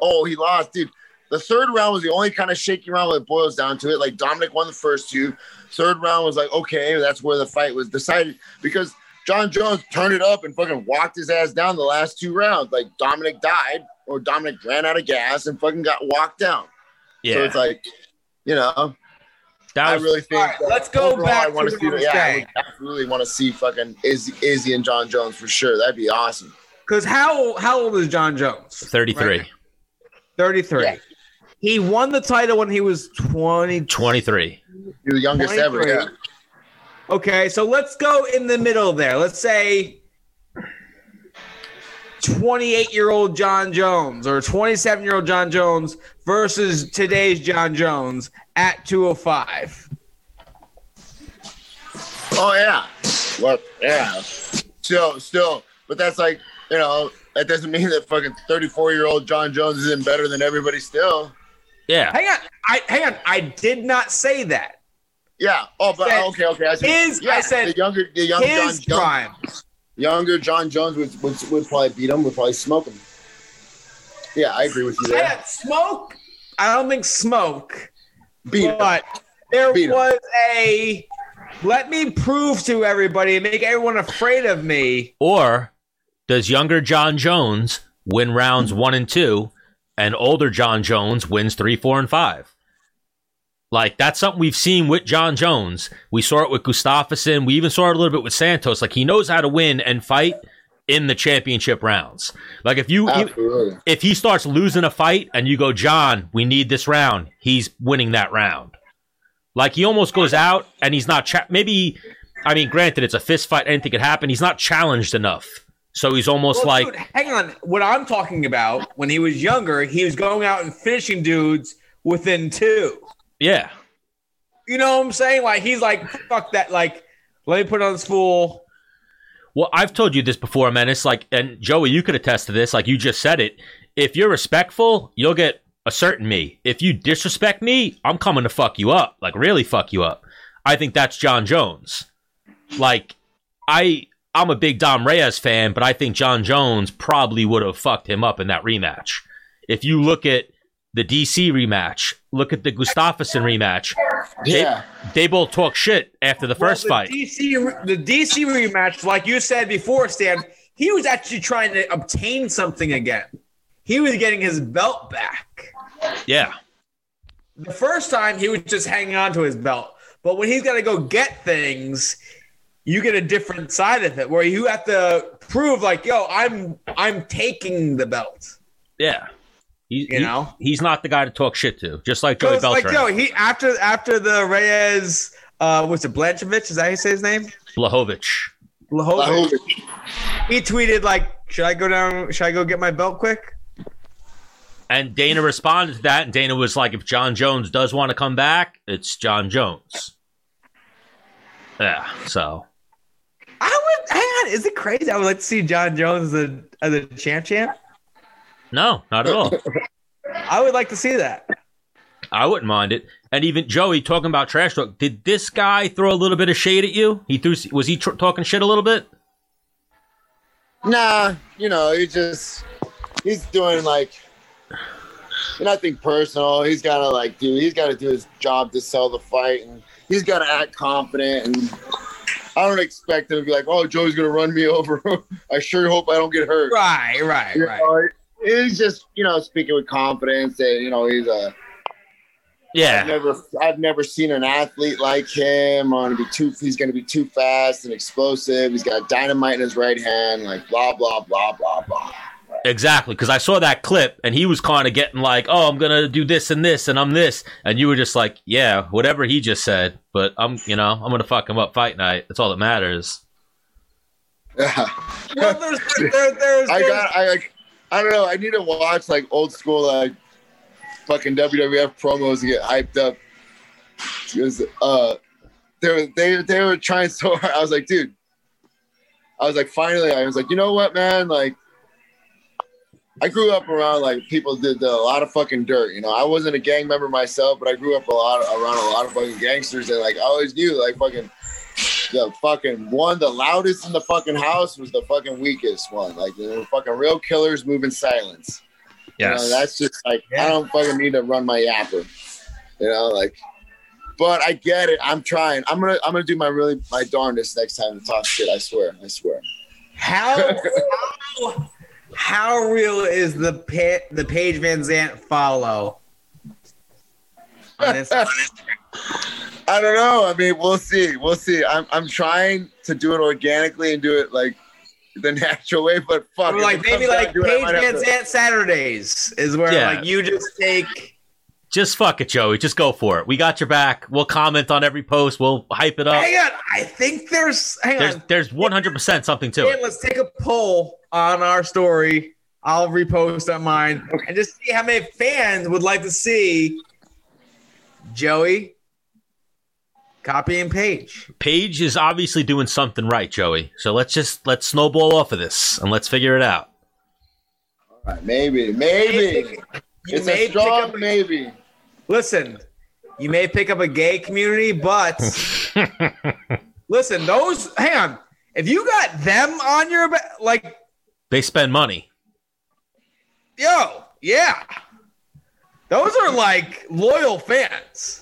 oh, he lost, dude. The third round was the only kind of shaky round it boils down to it. Like Dominic won the first two. Third round was like, okay, that's where the fight was decided because Jon Jones turned it up and fucking walked his ass down the last two rounds. Like Dominic died or Dominic ran out of gas and fucking got walked down. Yeah. So it's like, you know, that I really think. All right, that let's go overall, back I want to to see. I Yeah, I saying. would absolutely want to see fucking Izzy, Izzy and Jon Jones for sure. That'd be awesome. Because how how old is Jon Jones? 33. Thirty three. Yeah. He won the title when he was twenty. 23. You're the youngest ever. Yeah. Okay, so let's go in the middle there. Let's say 28 year old Jon Jones or 27 year old Jon Jones versus today's Jon Jones at 205. Oh yeah. Well, yeah. Still, still, but that's like you know that doesn't mean that fucking 34 year old Jon Jones isn't better than everybody still. Yeah. Hang on, I hang on. I did not say that. Yeah. Oh, but Said okay, okay. I said, his- yeah, I said the younger, the young Jon Jones, prime. younger Jon Jones would, would would probably beat him. Would probably smoke him. Yeah, I agree with you there. Yeah, smoke. I don't think smoke, Beat him. but there Beat him. was a. Let me prove to everybody and make everyone afraid of me. Or does younger Jon Jones win rounds one and two, and older Jon Jones wins three, four, and five? Like that's something we've seen with Jon Jones. We saw it with Gustafsson. We even saw it a little bit with Santos. Like he knows how to win and fight in the championship rounds. Like if you Absolutely. if he starts losing a fight and you go, Jon, we need this round, he's winning that round. Like he almost goes out and he's not cha- maybe. I mean, granted, it's a fist fight. Anything could happen. He's not challenged enough, so he's almost Well, like, dude, hang on. What I'm talking about when he was younger, he was going out and finishing dudes within two. Yeah, You know what I'm saying? Like he's like, fuck that. Like, let me put on this fool. Well, I've told you this before, man. It's like, and Joey, you could attest to this. Like you just said it. If you're respectful, you'll get a certain me. If you disrespect me, I'm coming to fuck you up. Like really fuck you up. I think that's Jon Jones. Like, I I'm a big Dom Reyes fan, but I think Jon Jones probably would have fucked him up in that rematch. If you look at the DC rematch, look at the Gustafsson rematch. Yeah. They both talk shit after the first Well, fight. the DC, the DC rematch, like you said before, Stan, he was actually trying to obtain something again. He was getting his belt back. Yeah. The first time, he was just hanging on to his belt. But when he's got to go get things, you get a different side of it where you have to prove, like, yo, I'm I'm taking the belt. Yeah. He, You he- know? he's not the guy to talk shit to, just like Joey So it's like, Beltran. yo, he after after the Reyes, uh, what's it, Blanchevich? Is that how you say his name? Blachowicz. Blachowicz. He tweeted like, "Should I go down? Should I go get my belt quick?" And Dana responded to that, and Dana was like, if Jon Jones does want to come back, it's Jon Jones. Yeah, so. I would hang on. Is it crazy? I would like to see Jon Jones as a as a champ champ. No, not at all. I would like to see that. I wouldn't mind it. And even Joey talking about trash talk. Did this guy throw a little bit of shade at you? He threw. Was he tr- talking shit a little bit? Nah, you know, he just he's doing like nothing personal. He's gotta like do he's gotta do his job to sell the fight and he's gotta act confident and I don't expect him to be like, Oh, Joey's gonna run me over. I sure hope I don't get hurt. Right, right, You right. know, he's just, you know, speaking with confidence and you know, he's a I've Yeah. never I've never seen an athlete like him. Gonna be too he's gonna be too fast and explosive. He's got dynamite in his right hand, like blah blah blah blah blah. Exactly, because I saw that clip and he was kind of getting like, "Oh, I'm gonna do this and this and I'm this," and you were just like, "Yeah, whatever he just said." But I'm, you know, I'm gonna fuck him up fight night. That's all that matters. Yeah. Well, there's, there, there's, I got I like I don't know. I need to watch like old school like fucking WWF promos to get hyped up. Because uh they were they they were trying so hard. I was like, dude. I was like, finally, I was like, you know what, man? Like I grew up around like people did a lot of fucking dirt. You know, I wasn't a gang member myself, but I grew up a lot around a lot of fucking gangsters and like I always knew like fucking the fucking one, the loudest in the fucking house was the fucking weakest one. Like they were fucking real killers moving silence. You know, that's just like I don't fucking need to run my yapper. You know, like but I get it. I'm trying. I'm gonna I'm gonna do my really my darndest next time to talk shit. I swear. I swear. how, how how real is the pa- the Paige VanZant follow? On this- I don't know. I mean, we'll see. We'll see. I'm I'm trying to do it organically and do it like the natural way, but fuck. Or if like maybe like to it, Paige might Van to- Zant Saturdays is where Yeah. like you just take. Just fuck it, Joey. Just go for it. We got your back. We'll comment on every post. We'll hype it up. Hang on, I think there's. Hang There's on, there's 100 percent something to Dan, it. let's take a poll on our story. I'll repost on mine and just see how many fans would like to see Joey copy and page. Paige is obviously doing something right, Joey. So let's just let's snowball off of this and let's figure it out. All right, maybe, maybe. You It's may a pick strong up, maybe. listen, you may pick up a gay community, but listen, those hang on. If you got them on your like, They spend money. yo, yeah, those are like loyal fans.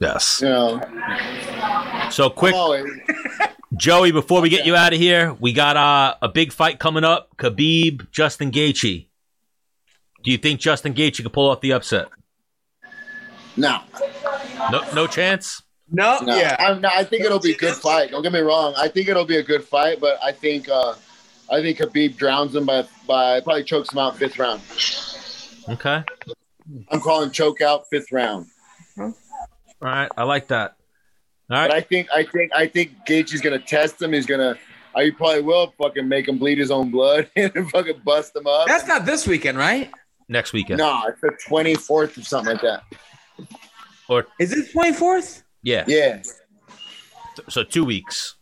Yes. You know, So quick, Joey. Before we get you out of here, we got uh, a big fight coming up: Khabib, Justin Gaethje. Do you think Justin Gaethje could pull off the upset? no, No, no chance. No, no. yeah, I'm not, I think it'll be a good fight. Don't get me wrong. I think it'll be a good fight, but I think uh, I think Khabib drowns him by by probably chokes him out fifth round. Okay. I'm calling choke out fifth round. All right. I like that. All right. But. I think I think I think Gaethje's gonna test him. He's gonna. Uh, I probably will fucking make him bleed his own blood and fucking bust him up. That's not this weekend, right? Next weekend. no, it's the 24th or something like that. Or Is it twenty fourth? yeah. Yeah. So two weeks.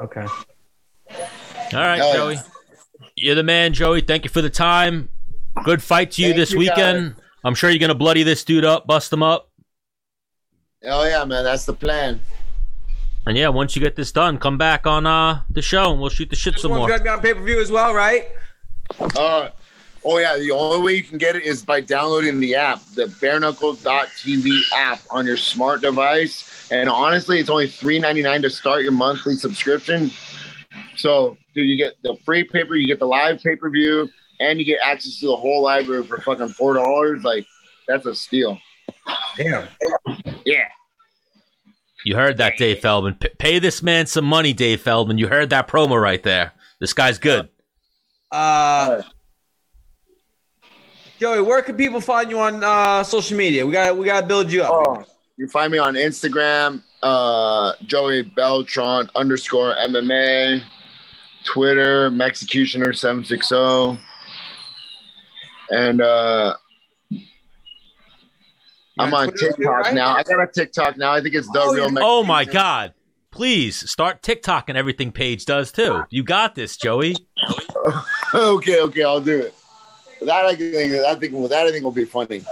Okay. All right, Hell yeah. Joey. You're the man, Joey. Thank you for the time. Good fight to you Thank this you, weekend. I'm sure you're gonna bloody this dude up, bust him up. Oh yeah, man. That's the plan. And yeah, once you get this done, come back on uh the show and we'll shoot the shit This some one's more. gonna be on pay per view as well, right? Uh, oh yeah, the only way you can get it is by downloading the app, the bareknuckle.tv app on your smart device. And honestly, it's only $3.99 to start your monthly subscription. So, dude, you get the free paper, you get the live pay per view, and you get access to the whole library for fucking four dollars. Like, that's a steal. Damn. Yeah. You heard that, Dave Feldman. P- pay this man some money, Dave Feldman. You heard that promo right there. This guy's good. Uh, Joey, where can people find you on uh, social media? We got we got to build you up. Oh, you find me on Instagram, uh, Joey Beltran underscore MMA, Twitter, Mexicutioner760. And uh, I'm on Twitter TikTok right? now. I got a TikTok now. I think it's the Oh, real you- Oh my god. Please start TikTok and everything Paige does too. You got this, Joey. okay, okay, I'll do it. That I think that thing that I think will be funny.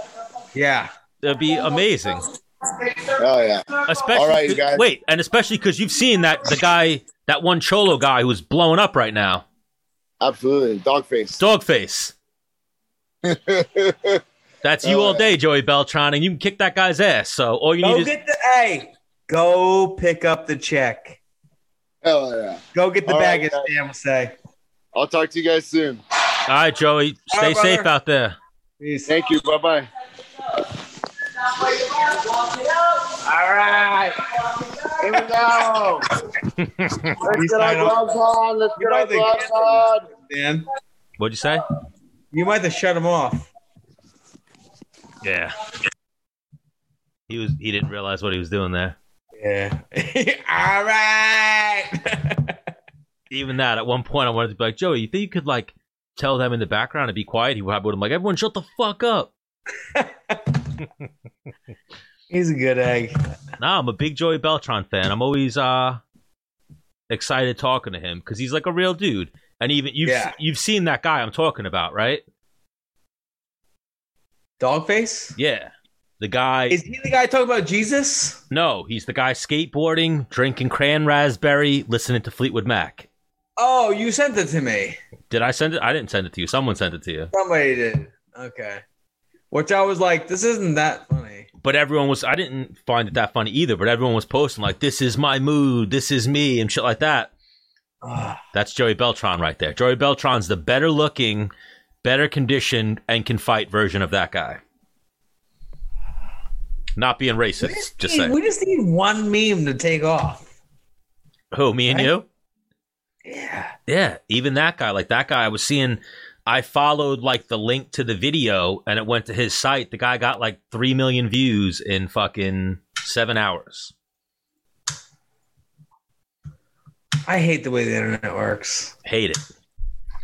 Yeah. That'd be amazing. Oh yeah. Especially All right, you guys. wait, and especially because you've seen that the guy, that one cholo guy who's blowing up right now, Absolutely. Dog face. Dogface. That's you all day, Joey Beltran, and you can kick that guy's ass. So all you Go need is get the hey. Go pick up the check. Hell yeah. Go get the All bag, right, as Sam will say. I'll talk to you guys soon. all right, Joey. All Stay right, safe brother. out there. Peace. Thank you. Bye bye. All right. Here we go. Let's He's get our signing off. gloves on. Let's You get our gloves on. Dan, What'd you say? you might have shut him off. Yeah. He was. He didn't realize what he was doing there. Yeah. All right. Even that, at one point, I wanted to be like, Joey, you think you could like tell them in the background to be quiet? He would have been like, everyone, shut the fuck up. He's a good egg. Nah, I'm a big Joey Beltran fan. I'm always uh excited talking to him because he's like a real dude. And even you've Yeah. you've seen that guy I'm talking about, right? Dogface? Yeah, the guy. Is he the guy talking about Jesus? no, he's the guy skateboarding, drinking cran raspberry, listening to Fleetwood Mac. Oh, you sent it to me. Did I send it? I didn't send it to you. Someone sent it to you. Somebody did. Okay. Which I was like, this isn't that funny. But everyone was. I didn't find it that funny either. But everyone was posting like, "This is my mood. This is me," and shit like that. That's Joey Beltran right there. Joey Beltran's the better looking, better conditioned, and can fight version of that guy. Not being we, racist, just just need, we just need one meme to take off. Who, me and Right? you? Yeah. Yeah, even that guy. Like that guy, I was seeing. I followed like the link to the video, and it went to his site. The guy got like three million views in fucking seven hours. I hate the way the internet works. Hate it.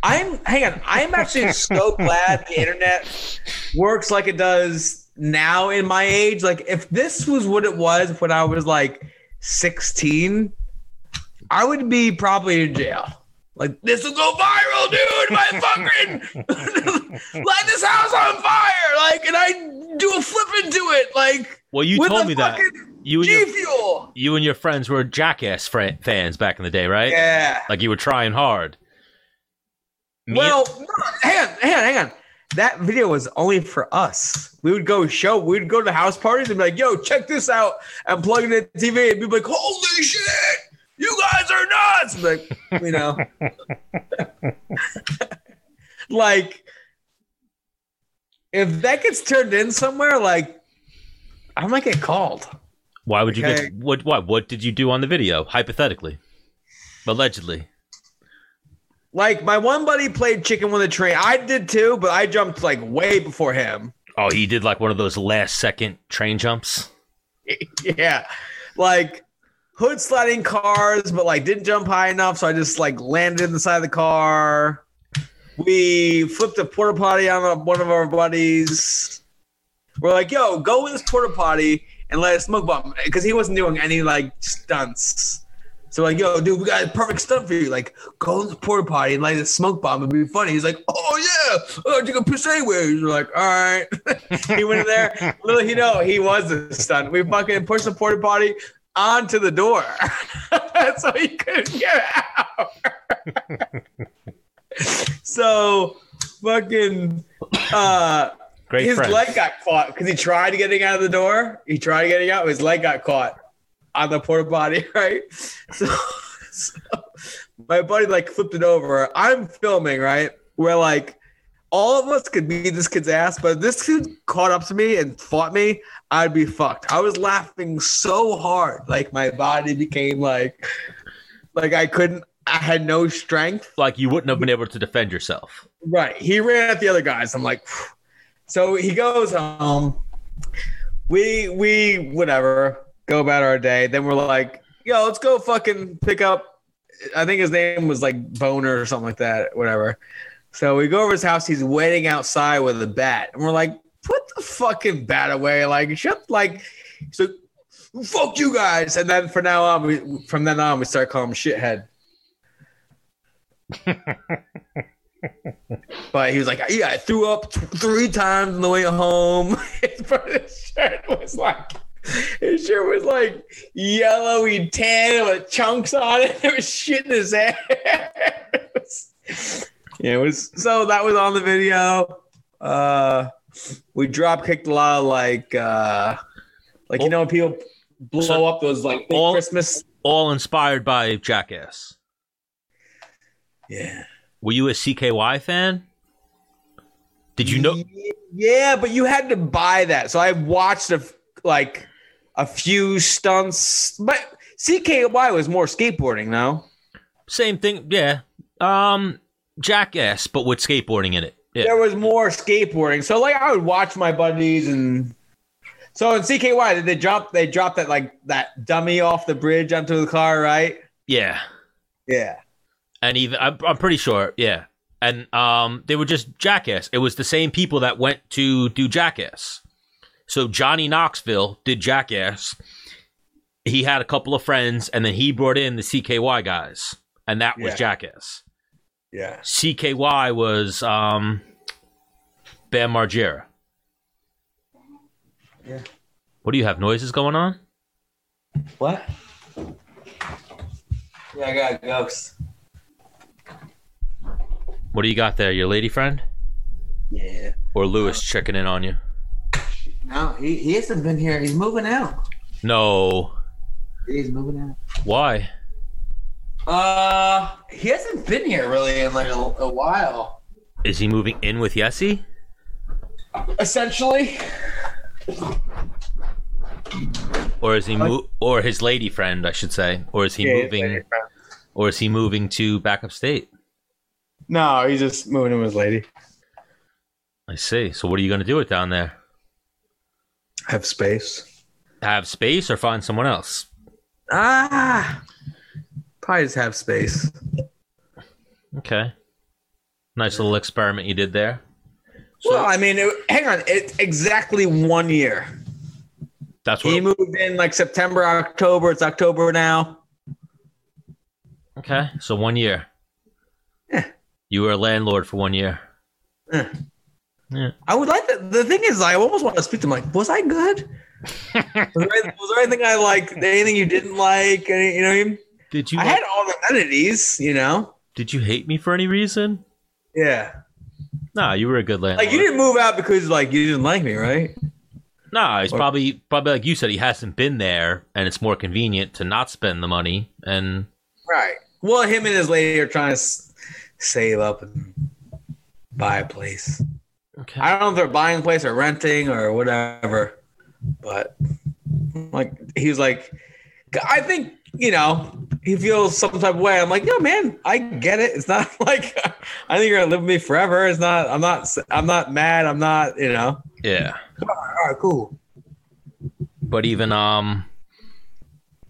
I'm hang on. I'm actually so glad the internet works like it does now in my age. Like if this was what it was when I was like 16, I would be probably in jail. Like this will go viral, dude. My fucking light this house on fire. Like, and I do a flip into it. Like Well, you told me that. You and G your fuel. you and your friends were Jackass fran- fans back in the day, right? Yeah. Like you were trying hard. Me- Well, no, hang on, hang on, hang on. That video was only for us. We would go show, we'd go to house parties and be like, yo, check this out, and plug it in the TV and be like, holy shit, you guys are nuts. Like, you know. like, if that gets turned in somewhere, like, I might get called. Why would you Okay. get what? What? What did you do on the video? Hypothetically, allegedly. Like my one buddy played chicken with a train. I did too, but I jumped like way before him. Oh, he did like one of those last second train jumps. yeah. Like hood sliding cars, but like didn't jump high enough, so I just like landed in the side of the car. We flipped a porta potty on uh, one of our buddies. We're like, "Yo, go in this porta potty and let us smoke bomb," because he wasn't doing any like stunts. So like, "Yo, dude, we got a perfect stunt for you. Like, go in the porta potty and light a smoke bomb. It'd be funny." He's like, "Oh yeah, oh, you can piss anywhere." We're like, "All right." he went in there. Little he know, he was a stunt. We fucking pushed the porta potty onto the door so he couldn't get out. so fucking uh Great his friend. leg got caught because he tried getting out of the door. He tried getting out, his leg got caught on the porta potty, right? So, so my buddy like flipped it over. I'm filming, right? Where like all of us could beat this kid's ass, but if this kid caught up to me and fought me, I'd be fucked. I was laughing so hard, like my body became like, like I couldn't. I had no strength. like you wouldn't have been able to defend yourself. Right. He ran at the other guys. I'm like, Phew. so he goes home. We we whatever go about our day. Then we're like, yo, let's go fucking pick up. I think his name was like Boner or something like that. Whatever. So we go over his house. He's waiting outside with a bat, and we're like, put the fucking bat away. Like shut like so. Fuck you guys, and then from now on, we from then on we start calling him shithead. But he was like, yeah, I threw up t- three times on the way home. his shirt was like, his shirt was like yellowy tan with chunks on it. There was shit in his ass. yeah, it was. So that was on the video. Uh, we drop kicked a lot of like, uh, like you know, when people blow So- up those like big all- Christmas. All inspired by Jackass. Yeah. Were you a CKY fan? Did you know? Yeah, but you had to buy that. So I watched a like a few stunts, but CKY was more skateboarding, though. Same thing. Yeah. Um, Jackass, but with skateboarding in it. Yeah. There was more skateboarding. So like I would watch my buddies and so in CKY did they drop they dropped that like that dummy off the bridge onto the car, right? Yeah. Yeah. And even I'm, I'm pretty sure. Yeah. And um, they were just Jackass. It was the same people that went to do Jackass. So Johnny Knoxville did Jackass. He had a couple of friends, and then he brought in the CKY guys, and that was Yeah. Jackass. Yeah. CKY was um, Bam Margera. Yeah. What do you have? Noises going on? What? Yeah, I got ghosts. What do you got there? Your lady friend Yeah. or Lewis checking in on you? No, he, he hasn't been here. He's moving out. No. He's moving out. Why? Uh, he hasn't been here really in like a, a while. Is he moving in with Yessie? Essentially, Or is he mo- or his lady friend, I should say, or is he moving, or is he moving to back upstate? No, he's just moving in with his lady. I see. So what are you going to do it down there? Have space. Have space or find someone else? Ah, probably just have space. Okay. Nice little experiment you did there. well, I mean, it, hang on. It's exactly one year. That's what. He moved in like September, October. It's October now. okay. So one year. Yeah. You were a landlord for one year. Eh. Yeah. I would like to. The thing is, I almost want to speak to him. Like, was I good? was, there, was there anything I liked? Anything you didn't like? Any, you know I mean? Did you? I had all the amenities. You know? did you hate me for any reason? Yeah. Nah, you were a good landlord. Like you didn't move out because like you didn't like me, right? Nah, he's Or- probably probably like you said. He hasn't been there, and it's more convenient to not spend the money. And Right. Well, him and his lady are trying to s- save up and buy a place. Okay. I don't know if they're buying a place or renting or whatever, but like he's like, I think you know, he feels some type of way. I'm like, yo, man, I get it. It's not like I think you're gonna live with me forever. It's not. I'm not. I'm not mad. I'm not. You know. Yeah. All right, cool. But even um,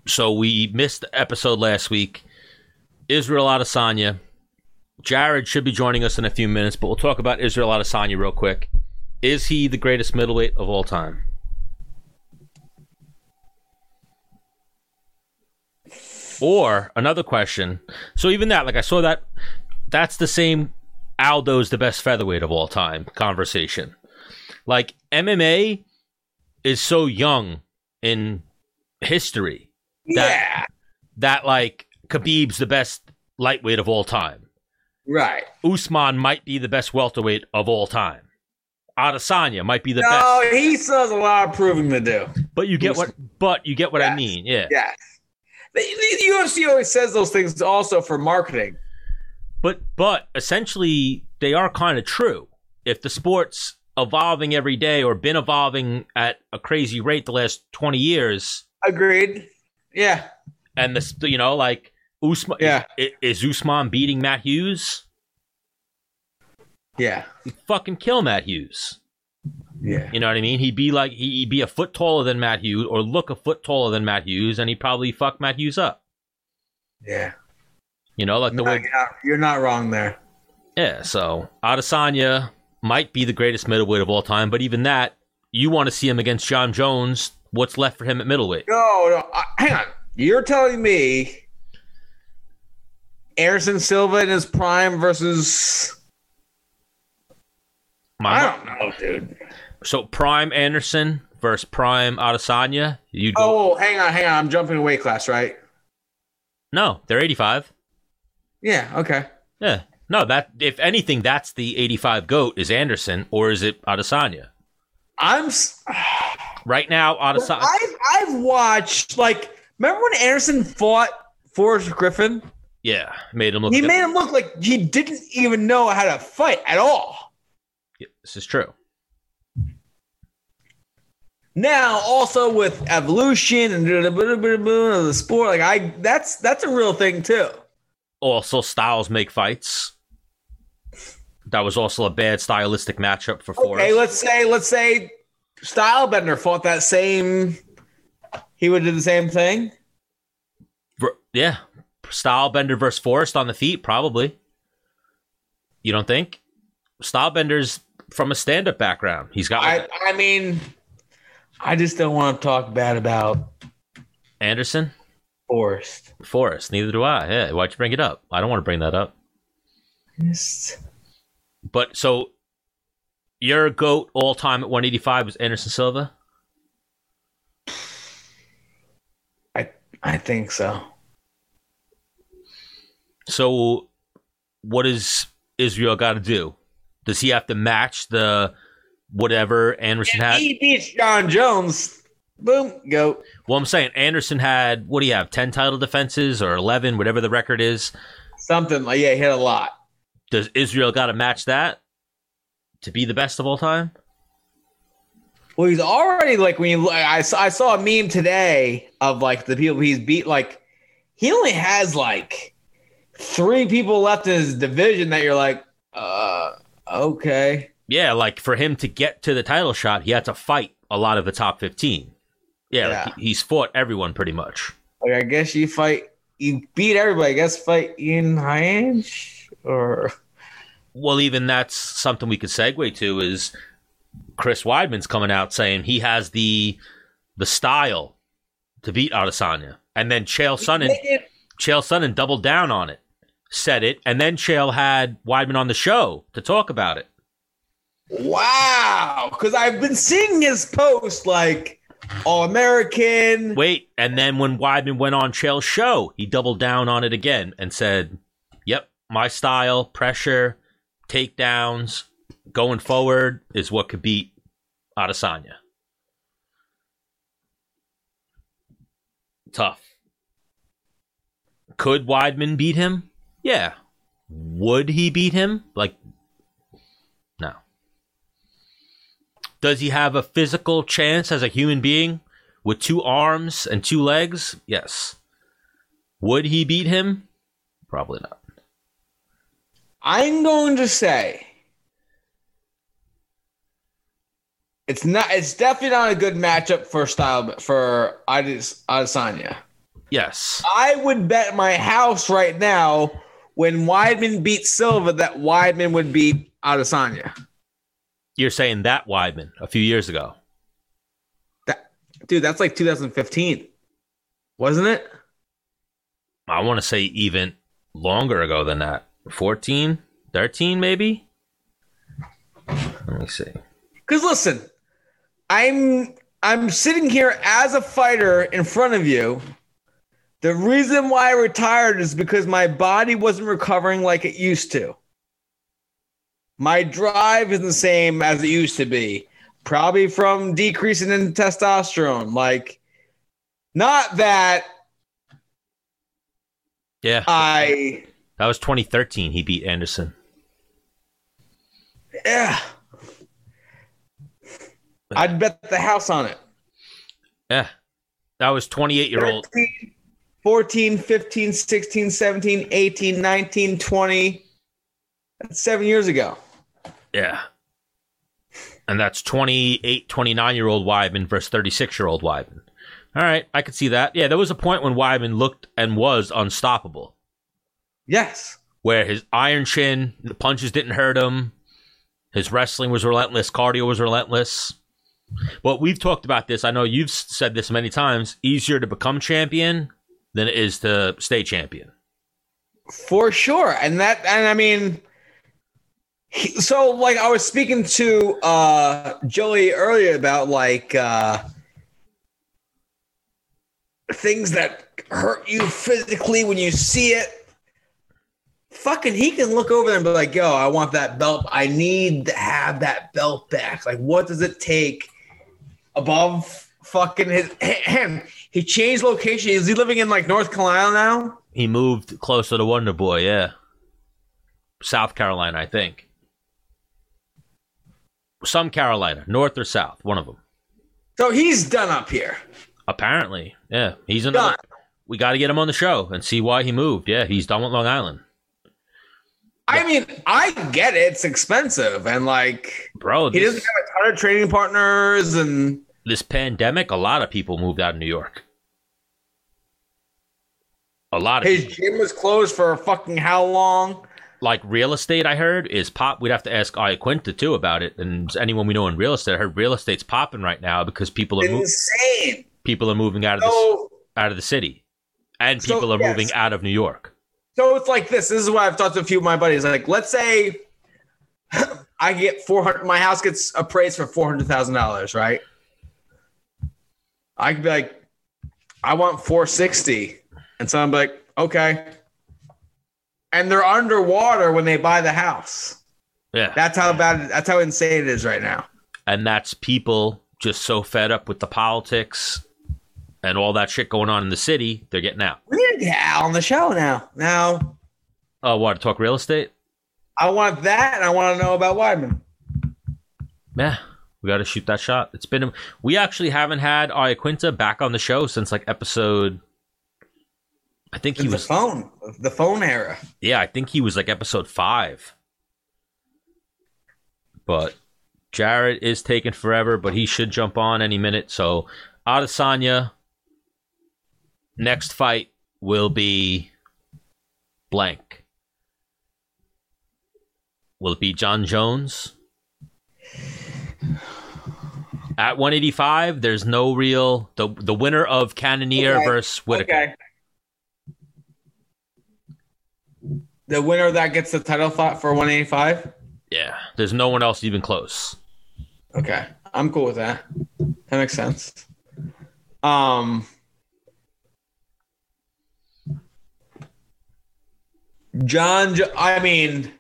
so we missed the episode last week. Israel Adesanya. Jared should be joining us in a few minutes, but we'll talk about Israel Adesanya real quick. Is he the greatest middleweight of all time? Or another question. So even that, like I saw that, that's the same. Aldo's the best featherweight of all time conversation. Like MMA is so young in history That- yeah. that like Khabib's the best lightweight of all time. Right. Usman might be the best welterweight of all time. Adesanya might be the no, best. he still has a lot of proving to do. But you get what but you get what I mean. Yeah. Yes. The, the UFC always says those things also for marketing. But but essentially they are kind of true. If the sport's evolving every day or been evolving at a crazy rate the last 20 years Agreed. Yeah. and this you know like Usman Yeah. is, is Usman beating Matt Hughes? Yeah. He'd fucking kill Matt Hughes. Yeah. You know what I mean? He'd be like he'd be a foot taller than Matt Hughes or look a foot taller than Matt Hughes and he'd probably fuck Matt Hughes up. Yeah. You know, like the way you're, not, you're not wrong there. Yeah, so Adesanya might be the greatest middleweight of all time, but even that, you want to see him against Jon Jones. What's left for him at middleweight? No, no. I, hang on. You're telling me Anderson Silva in his prime versus. My- I don't know, dude. so Prime Anderson versus Prime Adesanya. You? Oh, hang on, hang on. I'm jumping a weight class, right? No, they're eighty-five. Yeah. Okay. Yeah, no. That if anything, that's the eighty-five goat is Anderson or is it Adesanya? I'm. s- Right now, Adesanya. I've I've watched like. Remember when Anderson fought Forrest Griffin? Yeah, made him look. He good. made him look like he didn't even know how to fight at all. Yeah, this is true. Now, also with evolution and of the sport, like I, that's that's a real thing too. Also, styles make fights. That was also a bad stylistic matchup for Forrest. Okay, let's say let's say Stylebender fought that same. He would do the same thing. Yeah, Stylebender versus Forrest on the feet, probably. You don't think? Stylebender's from a stand-up background. He's got like, I I mean, I just don't want to talk bad about Anderson, Forrest. Forrest. Neither do I. Yeah, why'd you bring it up? I don't want to bring that up. Just- But so your goat all time at 185 was Anderson Silva. I I think so. So what does Israel got to do? Does he have to match the whatever Anderson had? He beats Jon Jones. Boom, go. Well, I'm saying Anderson had what do you have? Ten title defenses or eleven, whatever the record is. Something like yeah, he hit a lot. Does Israel got to match that to be the best of all time? Well, he's already like when you I saw I saw a meme today of like the people he's beat. Like he only has like three people left in his division that you're like, uh, okay. Yeah, like for him to get to the title shot, he had to fight a lot of the top fifteen. Yeah, like, Yeah. he- he's fought everyone pretty much. Like I guess you fight, you beat everybody. I guess fight Ian Heinisch or Well, even that's something we could segue to is Chris Weidman's coming out saying he has the the style to beat Adesanya, and then Chael Sonnen Chael Sonnen doubled down on it, said it, and then Chael had Weidman on the show to talk about it. Wow, because I've been seeing his post like All American. Wait, and then when Weidman went on Chael's show, he doubled down on it again and said, "Yep, my style, pressure, takedowns, going forward is what could beat Adesanya." Tough. Could Weidman beat him? Yeah. Would he beat him? Like, no. Does he have a physical chance as a human being with two arms and two legs? Yes. Would he beat him? Probably not. I'm going to say it's not. It's definitely not a good matchup for style for Adesanya. Yes. I would bet my house right now when Weidman beat Silva that Weidman would beat Adesanya. You're saying that Weidman a few years ago. That dude, that's like 2015, wasn't it? I want to say even longer ago than that. 14, 13 maybe? Let me see. Because listen, I'm I'm sitting here as a fighter in front of you. The reason why I retired is because my body wasn't recovering like it used to. My drive isn't the same as it used to be. Probably from decreasing in testosterone. Like, not that Yeah. I That was 2013 he beat Anderson. yeah. I'd bet the house on it. Yeah. That was 28 year old. 13, 14, 15, 16, 17, 18, 19, 20. That's seven years ago. Yeah. And that's 28, 29 year old Weidman versus 36 year old Weidman. All right. I could see that. Yeah. There was a point when Weidman looked and was unstoppable, Yes. where his iron chin, the punches didn't hurt him. His wrestling was relentless. Cardio was relentless. But we've talked about this. I know you've said this many times. Easier to become champion than it is to stay champion. For sure. And that, and I mean, he- so like I was speaking to uh Joey earlier about like uh things that hurt you physically when you see it. Fucking, he can look over there and be like, "Yo, I want that belt. I need to have that belt back. Like, what does it take above fucking his him? He changed location. Is he living in like North Carolina now? He moved closer to Wonder Boy, yeah. South Carolina, I think. Some Carolina, north or south, one of them. So he's done up here. Apparently, yeah. He's another. Done. We got to get him on the show and see why he moved. Yeah, he's done with Long Island, I mean, I get it. It's expensive, and like bro. he doesn't have a ton of training partners, and this pandemic, a lot of people moved out of New York. A lot of his people. gym was closed for fucking how long? like real estate. I heard is pop. We'd have to ask Iaquinta too about it, and anyone we know in real estate. I heard real estate's popping right now because people are Insane. people are moving out of the So, out of the city, and So, people are yes. moving out of New York. so it's like this. This is why I've talked to a few of my buddies. Like, let's say I get four hundred. My house gets appraised for four hundred thousand dollars, right? I could be like, I want four sixty, and so I'm like, okay. And they're underwater when they buy the house. Yeah, That's how bad. That's how insane it is right now. and that's people just so fed up with the politics and all that shit going on in the city. They're getting out. We need to get Al on the show now. Now Oh, what? Talk real estate? I want that, and I want to know about Weidman. Yeah, we got to shoot that shot. It's been we actually haven't had Iaquinta back on the show since like episode. I think he the was. phone, the phone era. Yeah, I think he was like episode five. But Jared is taking forever, but he should jump on any minute. So Adesanya, next fight will be blank. Will it be Jon Jones? At 185, there's no real the the winner of Cannonier Okay. versus Whittaker. Okay. The winner that gets the title fight for 185. Yeah, there's no one else even close. Okay, I'm cool with that. That makes sense. Um, Jon, I mean,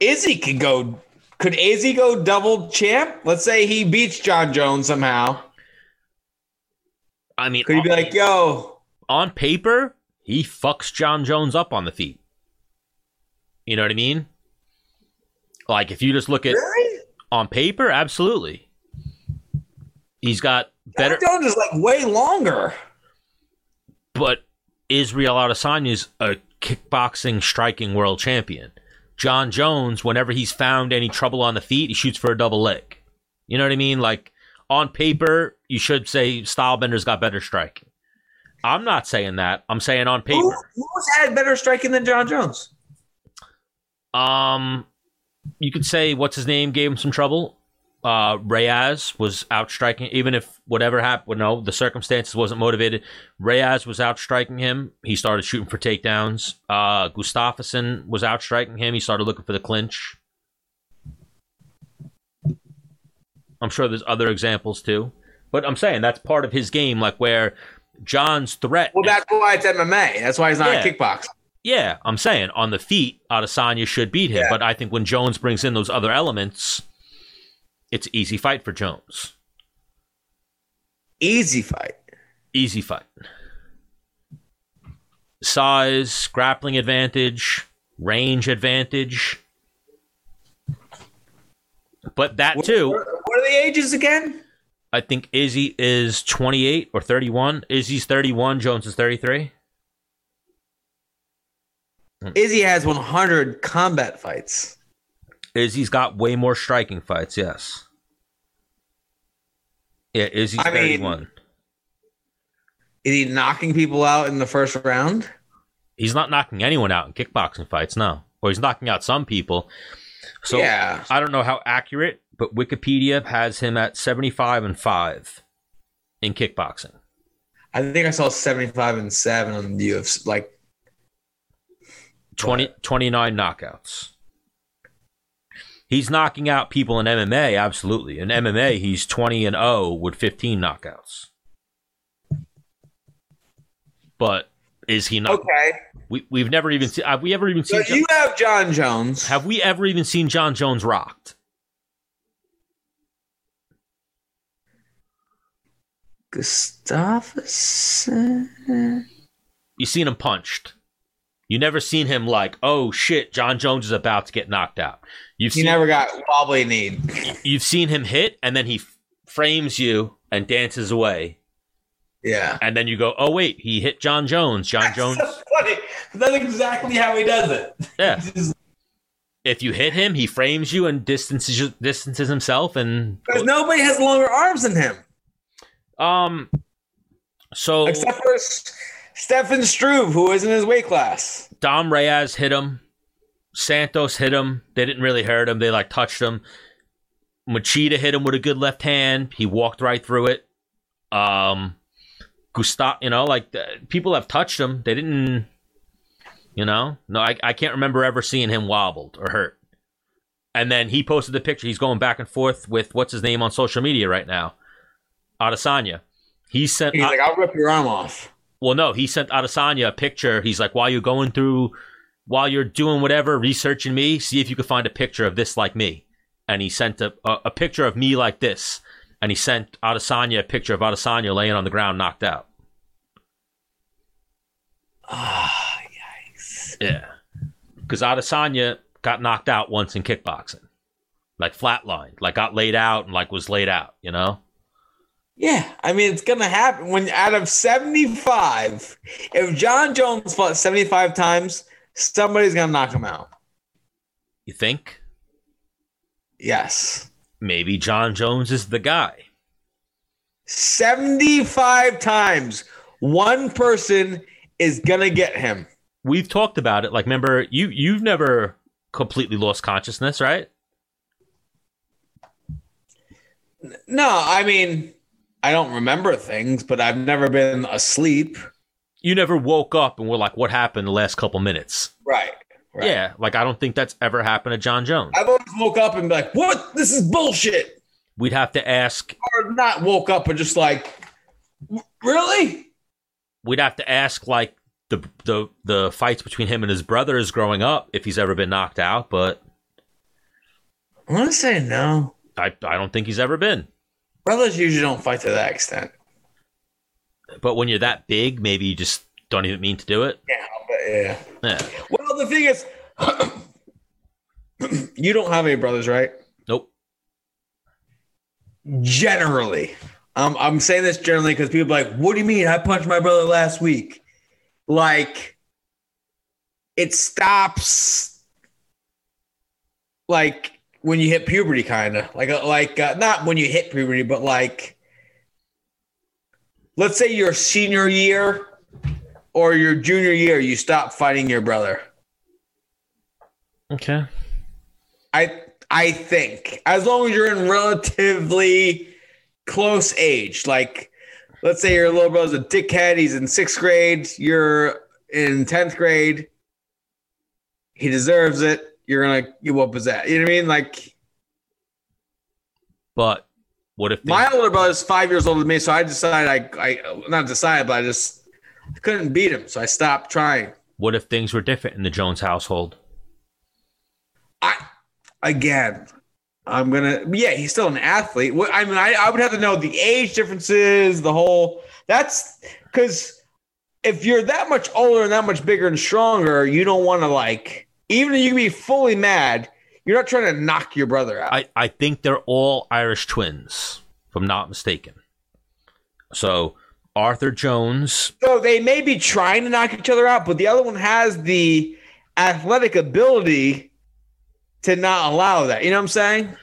Izzy could go. Could Izzy go double champ? Let's say he beats Jon Jones somehow. I mean, Could he be like, "Yo, on paper, he fucks Jon Jones up on the feet. You know what I mean? Like if you just look at really?" on paper, absolutely. He's got better Jon Jones is like way longer. but Israel Adesanya is a kickboxing striking world champion. Jon Jones, whenever he's found any trouble on the feet, he shoots for a double leg. You know what I mean? Like on paper, you should say Stylebender's got better striking. I'm not saying that. I'm saying on Who, paper. who's had better striking than Jon Jones? Um, you could say what's his name gave him some trouble. Uh, Reyes was outstriking, even if whatever happened, no, the circumstances wasn't motivated. Reyes was outstriking him. He started shooting for takedowns. Uh, Gustafsson was outstriking him. He started looking for the clinch. I'm sure there's other examples too, but I'm saying that's part of his game, like where Jon's threat. Well, that's why it's MMA. That's why he's not Yeah. a kickboxer. Yeah, I'm saying on the feet, Adesanya should beat him. Yeah. But I think when Jones brings in those other elements, it's easy fight for Jones. Easy fight. Easy fight. Size, grappling advantage, range advantage. But that too, What what are the ages again? I think Izzy is 28 or 31. Izzy's 31, Jones is 33. Izzy has 100 combat fights. Izzy's got way more striking fights, yes. Yeah, Izzy's I mean- Is he knocking people out in the first round? He's not knocking anyone out in kickboxing fights, no. Or he's knocking out some people. So yeah. I don't know how accurate, but Wikipedia has him at 75 and 5 in kickboxing. I think I saw 75 and 7 on the UFC. Like, 20, 29 knockouts. He's knocking out people in MMA, absolutely. In MMA, he's 20 and 0 with 15 knockouts. But is he not? okay. We, we've never even seen. Have we ever even seen? So seen? you have Jon Jones. have we ever even seen Jon Jones rocked? Gustafsson. You seen him punched. You never seen him like, oh shit, Jon Jones is about to get knocked out. You've He seen never got wobbly kneed. you've seen him hit, and then he f- frames you and dances away, Yeah. and then you go, oh wait, he hit Jon Jones. Jon Jones. That's funny. That's exactly how he does it. Yeah. If you hit him, he frames you and distances distances himself, and because nobody has longer arms than him. um. So Except for Stefan Struve, who is in his weight class. Dom Reyes hit him. Santos hit him. They didn't really hurt him. They like touched him. Machida hit him with a good left hand. He walked right through it. Um, Gustav, you know, like uh, people have touched him. They didn't, you know, no, I, I can't remember ever seeing him wobbled or hurt. And then he posted the picture. He's going back and forth with what's his name on social media right now, Adesanya. He sent. He's like, I'll rip your arm off. Well, no, he sent Adesanya a picture. He's like, while you're going through, while you're doing whatever, researching me, see if you can find a picture of this like me. And he sent a, a, a picture of me like this. And he sent Adesanya a picture of Adesanya laying on the ground, knocked out. Ah, yikes. Yeah. Because Adesanya got knocked out once in kickboxing. Like flatlined, like got laid out and like was laid out, you know? Yeah, I mean, it's going to happen when out of 75, if Jon Jones fought 75 times, somebody's going to knock him out. You think? Yes. Maybe Jon Jones is the guy. 75 times, one person is going to get him. We've talked about it. Like, remember, you you've never completely lost consciousness, right? No, I mean, I don't remember things, but I've never been asleep. You never woke up and were like, what happened the last couple minutes? Right. right. Yeah, like I don't think that's ever happened to Jon Jones. I've always woke up and be like, what? This is bullshit. We'd have to ask. Or not woke up, but just like, really? We'd have to ask like the the the fights between him and his brothers growing up if he's ever been knocked out. But I want to say no. I I don't think he's ever been. Brothers usually don't fight to that extent. But when you're that big, maybe you just don't even mean to do it. Yeah, but yeah. Yeah. Well, the thing is, you don't have any brothers, right? Nope. Generally, um, I'm saying this generally because people are like, "What do you mean? I punched my brother last week." like it stops like when you hit puberty kind of like uh, like uh, not when you hit puberty but like let's say your senior year or your junior year you stop fighting your brother. Okay. i i think as long as you're in relatively close age like let's say your little brother's a dickhead he's in sixth grade you're in 10th grade he deserves it you're gonna you whoop his ass. You know what i mean? Like But what if My older brother's five years older than me, so I decided I, I not decided, but I just couldn't beat him, so I stopped trying. what if things were different in the Jones household? I again, I'm gonna yeah, he's still an athlete. I mean, I, I would have to know the age differences, the whole. That's because if you're that much older and that much bigger and stronger, you don't want to like even if you can be fully mad. You're not trying to knock your brother out. I, I think they're all Irish twins, if I'm not mistaken. So Arthur Jones, So they may be trying to knock each other out, but the other one has the athletic ability to not allow that. You know what I'm saying?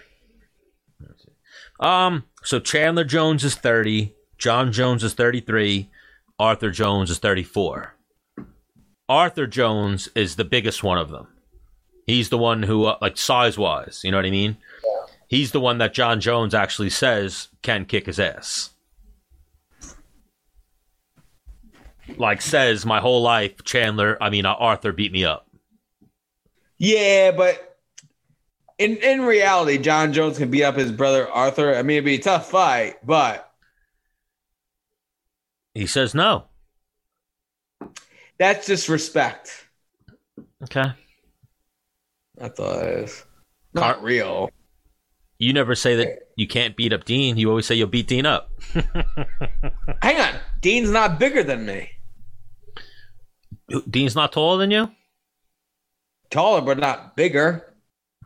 um, so Chandler Jones is 30, Jon Jones is 33, Arthur Jones is 34. Arthur Jones is the biggest one of them. He's the one who, uh, like size wise, you know what I mean? He's the one that Jon Jones actually says can kick his ass. Like says my whole life, Chandler, I mean uh, Arthur beat me up. Yeah, but in in reality, Jon Jones can beat up his brother Arthur. I mean, it'd be a tough fight, but He says no. that's just respect. Okay. That's all it is. Not real. You never say that you can't beat up Dean. You always say you'll beat Dean up. Hang on, Dean's not bigger than me. Dean's not taller than you? Taller, but not bigger.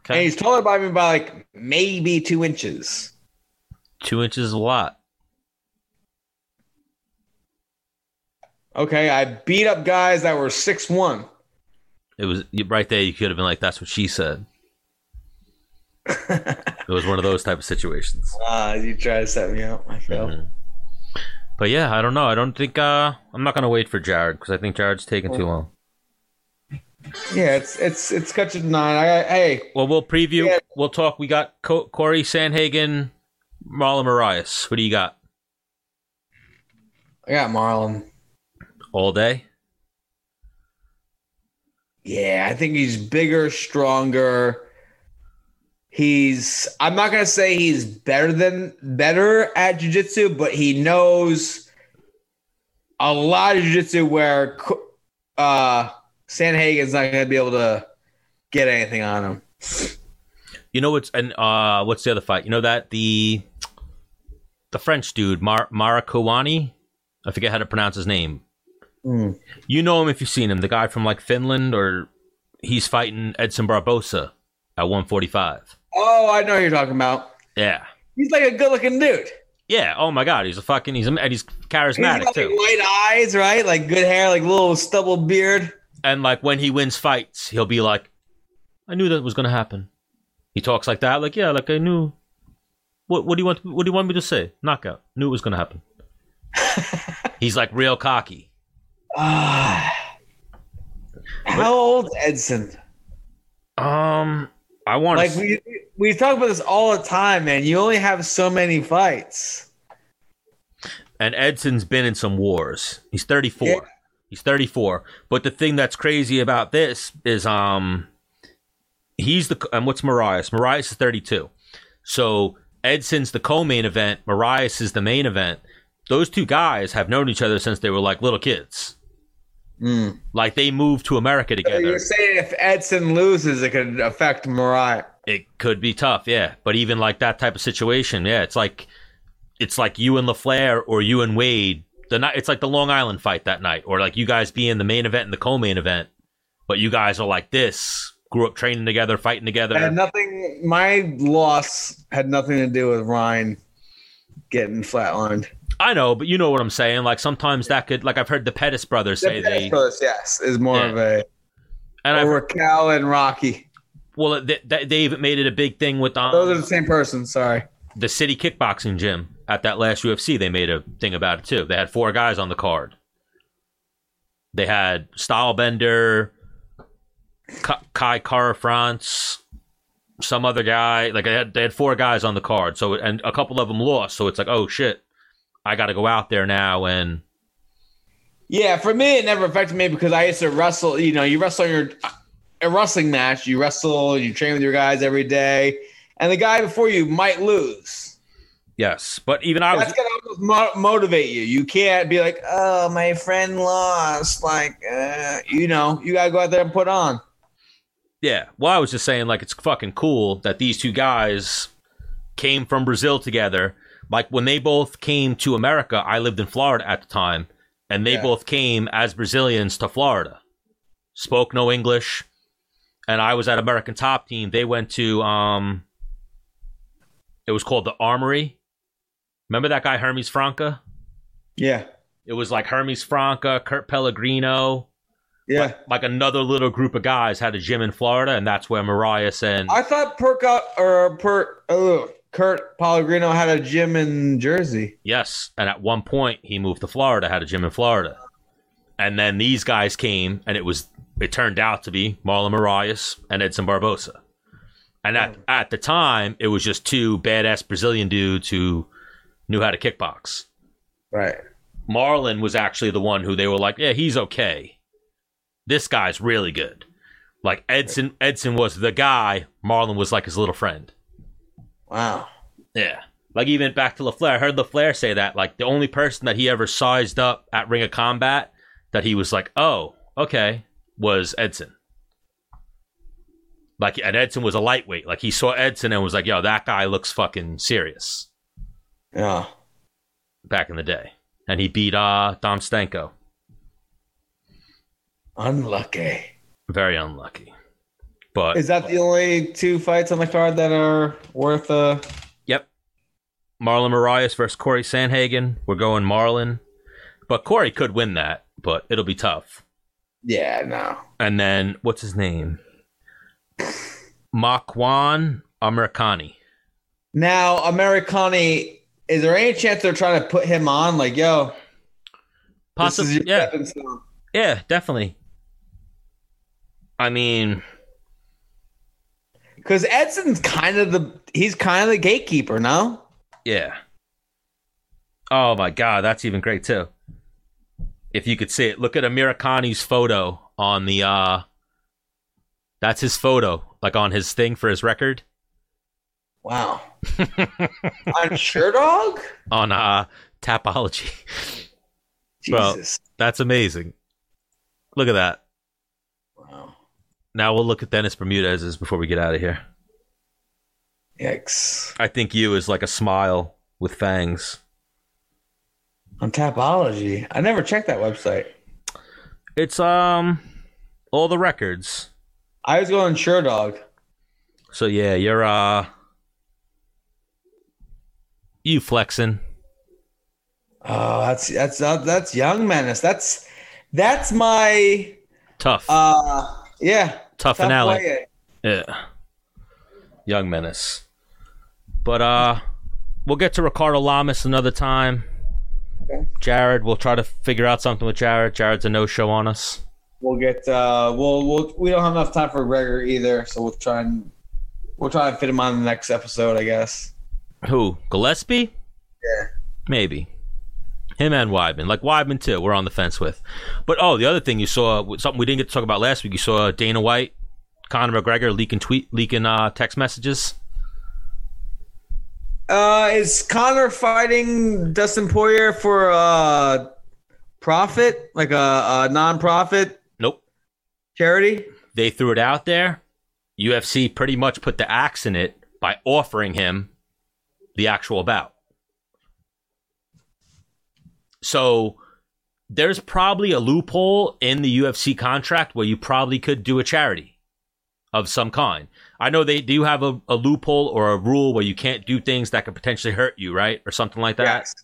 And Okay. he's taller by me by like maybe two inches. Two inches is a lot. Okay, I beat up guys that were six one. It was right there. You could have been like, "That's what she said." it was one of those type of situations. Uh, you try to set me up. I feel. Mhm. But yeah, I don't know. I don't think uh, I'm not gonna wait for Jared because I think Jared's taking too long. Yeah, it's it's it's to nine. I hey, Well, we'll preview. Yeah. We'll talk. We got Co- Cory Sandhagen, Marlon Moraes. What do you got I got Marlon. all day? Yeah, I think he's bigger, stronger. He's I'm not gonna say he's better than better at jujitsu, but he knows a lot of jujitsu where uh Sandhagen's not gonna be able to get anything on him. You know what's and uh, what's the other fight? You know that the the French dude Mar Marakowani. I forget how to pronounce his name. Mm. You know him if you've seen him. The guy from like Finland, or he's fighting Edson Barboza at 145. Oh, I know who you're talking about. Yeah, He's like a good looking dude. yeah. Oh my God, he's a fucking he's a, and he's He's charismatic got like too. white eyes, right? Like good hair, like little stubble beard. And like when he wins fights, he'll be like, "I knew that was gonna happen." He talks like that, like yeah, like I knew. What what do you want? What do you want me to say? Knockout. Knew it was gonna happen. he's like real cocky. Ah. How old Edson? Um, I want Like to. we we talk about this all the time, man. You only have so many fights. and Edson's been in some wars. He's 34. Yeah. He's 34. But the thing that's crazy about this is um he's the and what's Moraes? Moraes is 32. So Edson's the co-main event, Moraes is the main event. Those two guys have known each other since they were like little kids. Mm. Like they moved to America together. You're saying if Edson loses, it could affect Mariah. It could be tough, yeah. But even like that type of situation, yeah, it's like it's like you and LaFlare or you and Wade. The night it's like the Long Island fight that night, or like you guys being the main event and the co-main event, but you guys are like this, grew up training together, fighting together. Had nothing. My loss had nothing to do with Ryan getting flatlined. I know, but you know what I'm saying. Like sometimes that could, like I've heard the Pettis brothers say The they, Pettis yes, is more Yeah. of a and I've or and Rocky. well, they, they, even made it a big thing with um, Those are the same person. Sorry. the city kickboxing gym at that last UFC. They made a thing about it too. They had four guys on the card. They had Stylebender, Ka- Kai Kara France, some other guy. Like they had, they had four guys on the card. So and a couple of them lost. So it's like, oh shit, I got to go out there now and Yeah, for me, it never affected me because I used to wrestle. You know, you wrestle in your a wrestling match. You wrestle. You train with your guys every day, and the guy before you might lose. yes. But even I was That's gonna mo- motivate you. You can't be like, "Oh, my friend lost." Like, uh, you know, you gotta go out there and put on. Yeah. Well, I was just saying, like, it's fucking cool that these two guys came from Brazil together. Like, when they both came to America, I lived in Florida at the time, and they Yeah. both came as Brazilians to Florida. Spoke no English, and I was at American Top Team. They went to, um, it was called the Armory. Remember that guy, Hermes Franca? Yeah, It was like Hermes Franca, Kurt Pellegrino, yeah. like, like another little group of guys had a gym in Florida, and that's where Moraes and I thought Perk or Perk. oh, Kurt Pellegrino had a gym in Jersey. yes, and at one point he moved to Florida, had a gym in Florida, and then these guys came, and it was it turned out to be Marlon Moraes and Edson Barboza, and at oh. at the time it was just two badass Brazilian dudes who knew how to kickbox. Right. Marlon was actually the one who they were like, yeah, he's okay. This guy's really good. Like Edson, Edson was the guy. Marlon was like his little friend. Wow. Yeah. Like even back to LaFlare, I heard LaFlare say that. Like the only person that he ever sized up at Ring of Combat that he was like, oh, okay, was Edson. Like and Edson was a lightweight. Like he saw Edson and was like, yo, that guy looks fucking serious Yeah. back in the day. And he beat uh Dom Stenko. Unlucky. Very unlucky. But Is that the only two fights on the card that are worth uh Yep. Marlon Moraes versus Cory Sandhagen. We're going Marlon. But Corey could win that, but it'll be tough. Yeah, no. And then what's his name? Makwan Amirkhani. Now, Amirkhani, is there any chance they're trying to put him on? Like, yo, Possibly yeah. Yeah, definitely. I mean, Because Edson's kind of the he's kind of the gatekeeper, no? yeah. Oh my god, that's even great too. If you could see it, look at Amirkhani's photo on the uh that's his photo, like on his thing for his record. Wow. on Sherdog? on uh Tapology. Well- Jesus. That's amazing. Look at that. Now we'll look at Dennis Bermudez's before we get out of here. Yikes. I think you is like a smile with fangs. On Tapology. I never checked that website. It's um all the records. I was going Sherdog. So yeah, you're uh you flexing. Oh, that's that's that's Young Menace. That's that's my Tough. uh yeah. Tough Tough finale. Yeah. Young Menace. But uh we'll get to Ricardo Lamas another time. Okay. Jared, we'll try to figure out something with Jared. Jared's a no show on us. We'll get uh we'll we'll we don't have enough time for Gregor either, so we'll try and we'll try and fit him on the next episode, I guess. Who? Gillespie? Yeah. Maybe. Him and Weidman. Like Weidman too, we're on the fence with. But oh, the other thing you saw something we didn't get to talk about last week, you saw Dana White, Conor McGregor leaking tweet leaking uh text messages. Uh is Conor fighting Dustin Poirier for uh profit? Like a, a non-profit Nope. charity? They threw it out there. UFC pretty much put the axe in it by offering him the actual bout. So there's probably a loophole in the UFC contract where you probably could do a charity of some kind. I know they do have a, a loophole or a rule where you can't do things that could potentially hurt you, right? Or something like that. Yes.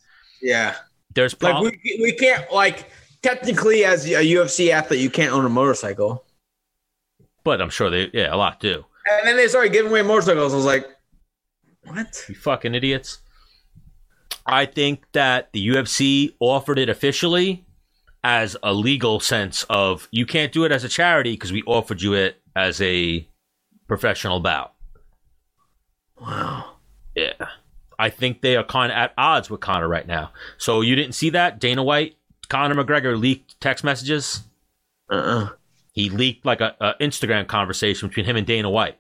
Yeah. There's Like we we can't like technically as a UFC athlete you can't own a motorcycle. but I'm sure they yeah a lot do. And then they started giving away motorcycles. I was like, what? You fucking idiots. I think that the UFC offered it officially as a legal sense of you can't do it as a charity because we offered you it as a professional bout. Wow. Yeah. I think they are kind of at odds with Conor right now. So you didn't see that? Dana White, Conor McGregor leaked text messages. Uh-uh. He leaked like a, a Instagram conversation between him and Dana White.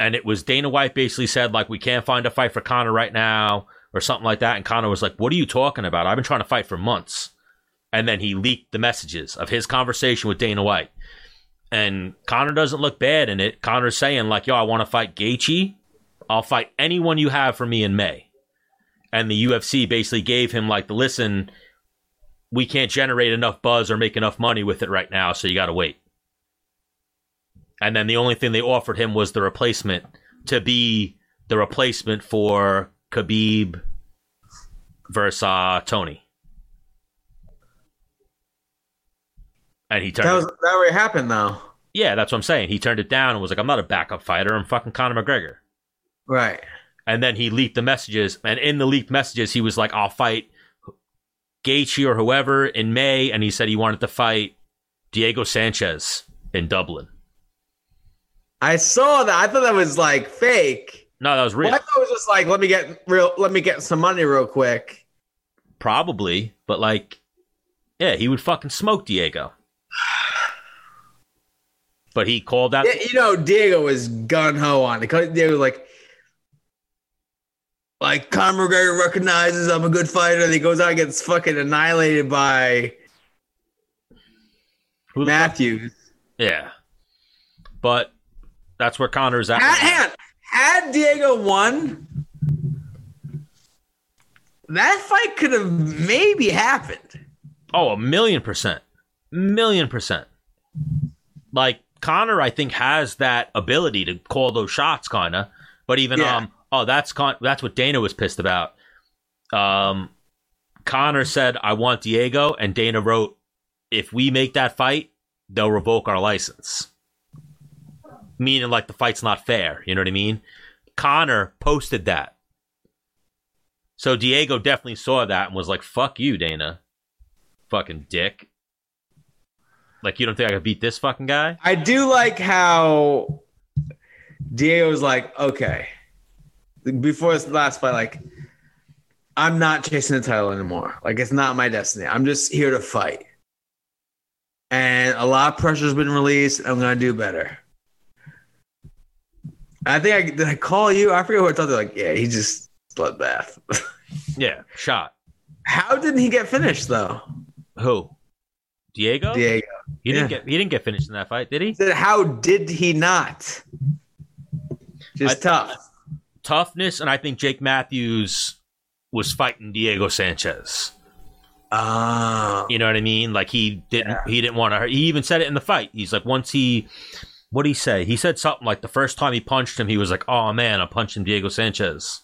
And it was Dana White basically said, like, we can't find a fight for Conor right now, or something like that. And Conor was like, What are you talking about? I've been trying to fight for months. And then he leaked the messages of his conversation with Dana White. And Conor doesn't look bad in it. Conor's saying, like, yo, I want to fight Gaethje. I'll fight anyone you have for me in May. And the UFC basically gave him like the listen, we can't generate enough buzz or make enough money with it right now, so you got to wait. And then the only thing they offered him was the replacement to be the replacement for Khabib versus uh, Tony. And he turned. That was that already happened though. yeah, that's what I'm saying. He turned it down and was like, "I'm not a backup fighter. I'm fucking Conor McGregor." Right. And then he leaked the messages, and in the leaked messages, he was like, "I'll fight Gaethje or whoever in May," and he said he wanted to fight Diego Sanchez in Dublin. I saw that. I thought that was like fake. No, that was real, Well, I thought it was just like let me get real let me get some money real quick. probably, but like, yeah, he would fucking smoke Diego. But he called out. Yeah, you know, Diego was gun ho on it. Diego was like, like Conor McGregor recognizes I'm a good fighter. And he goes out and gets fucking annihilated by the fuck- Matthews. Yeah, but that's where Conor's at. Right now. Had, Diego won, that fight could have maybe happened. Oh, a million percent. Million percent. Like Conor, I think, has that ability to call those shots, kinda. But even Yeah. um oh that's con- that's what Dana was pissed about. Um Conor said, I want Diego, and Dana wrote, if we make that fight, they'll revoke our license. Meaning like the fight's not fair, you know what I mean? Conor posted that. So Diego definitely saw that and was like, fuck you, Dana fucking dick. Like you don't think I could beat this fucking guy? I do like how Diego's like, okay, before this last fight, like, I'm not chasing the title anymore. Like, it's not my destiny. I'm just here to fight. And a lot of pressure's been released. I'm gonna do better. I think I did. I call you. I forget what I told you. Like, yeah, he just bloodbath. Yeah, shot. How didn't he get finished though? Who? Diego? Diego. He didn't yeah. get he didn't get finished in that fight, did he? Said, how did he not? Just I- tough. Toughness, and I think Jake Matthews was fighting Diego Sanchez. Ah. You know what I mean? Like he didn't Yeah. he didn't want to. He even said it in the fight. He's like, once he, what did he say? He said something like the first time he punched him, he was like, "Oh man, I'm punching Diego Sanchez."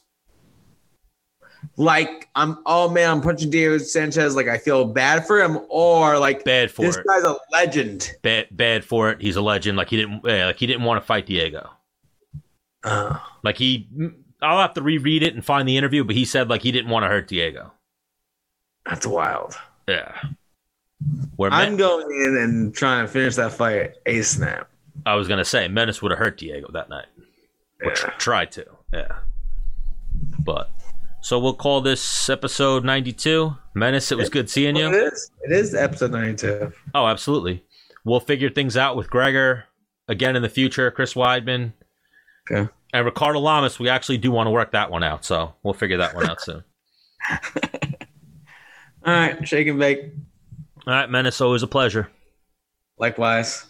like I'm oh man, I'm punching Diego Sanchez like I feel bad for him, or like Bad for this it. guy's a legend. Bad bad for it. He's a legend. Like he didn't yeah, like he didn't want to fight Diego. Uh, Like he, I'll have to reread it and find the interview, but he said like he didn't want to hurt Diego. that's wild. Yeah. Where I'm Men- going in and trying to finish that fight a snap. I was gonna say Menace would have hurt Diego that night. Or tr- Yeah. tried to. Yeah. But so we'll call this episode 92. Menace, it was good seeing you. it is. It is episode 92. Oh, absolutely. We'll figure things out with Gregor again in the future. Chris Weidman Okay. and Ricardo Lamas. We actually do want to work that one out, so we'll figure that one out soon. All right, shake and bake. All right, Menace, always a pleasure. Likewise.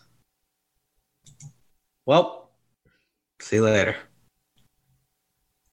Well, see you later.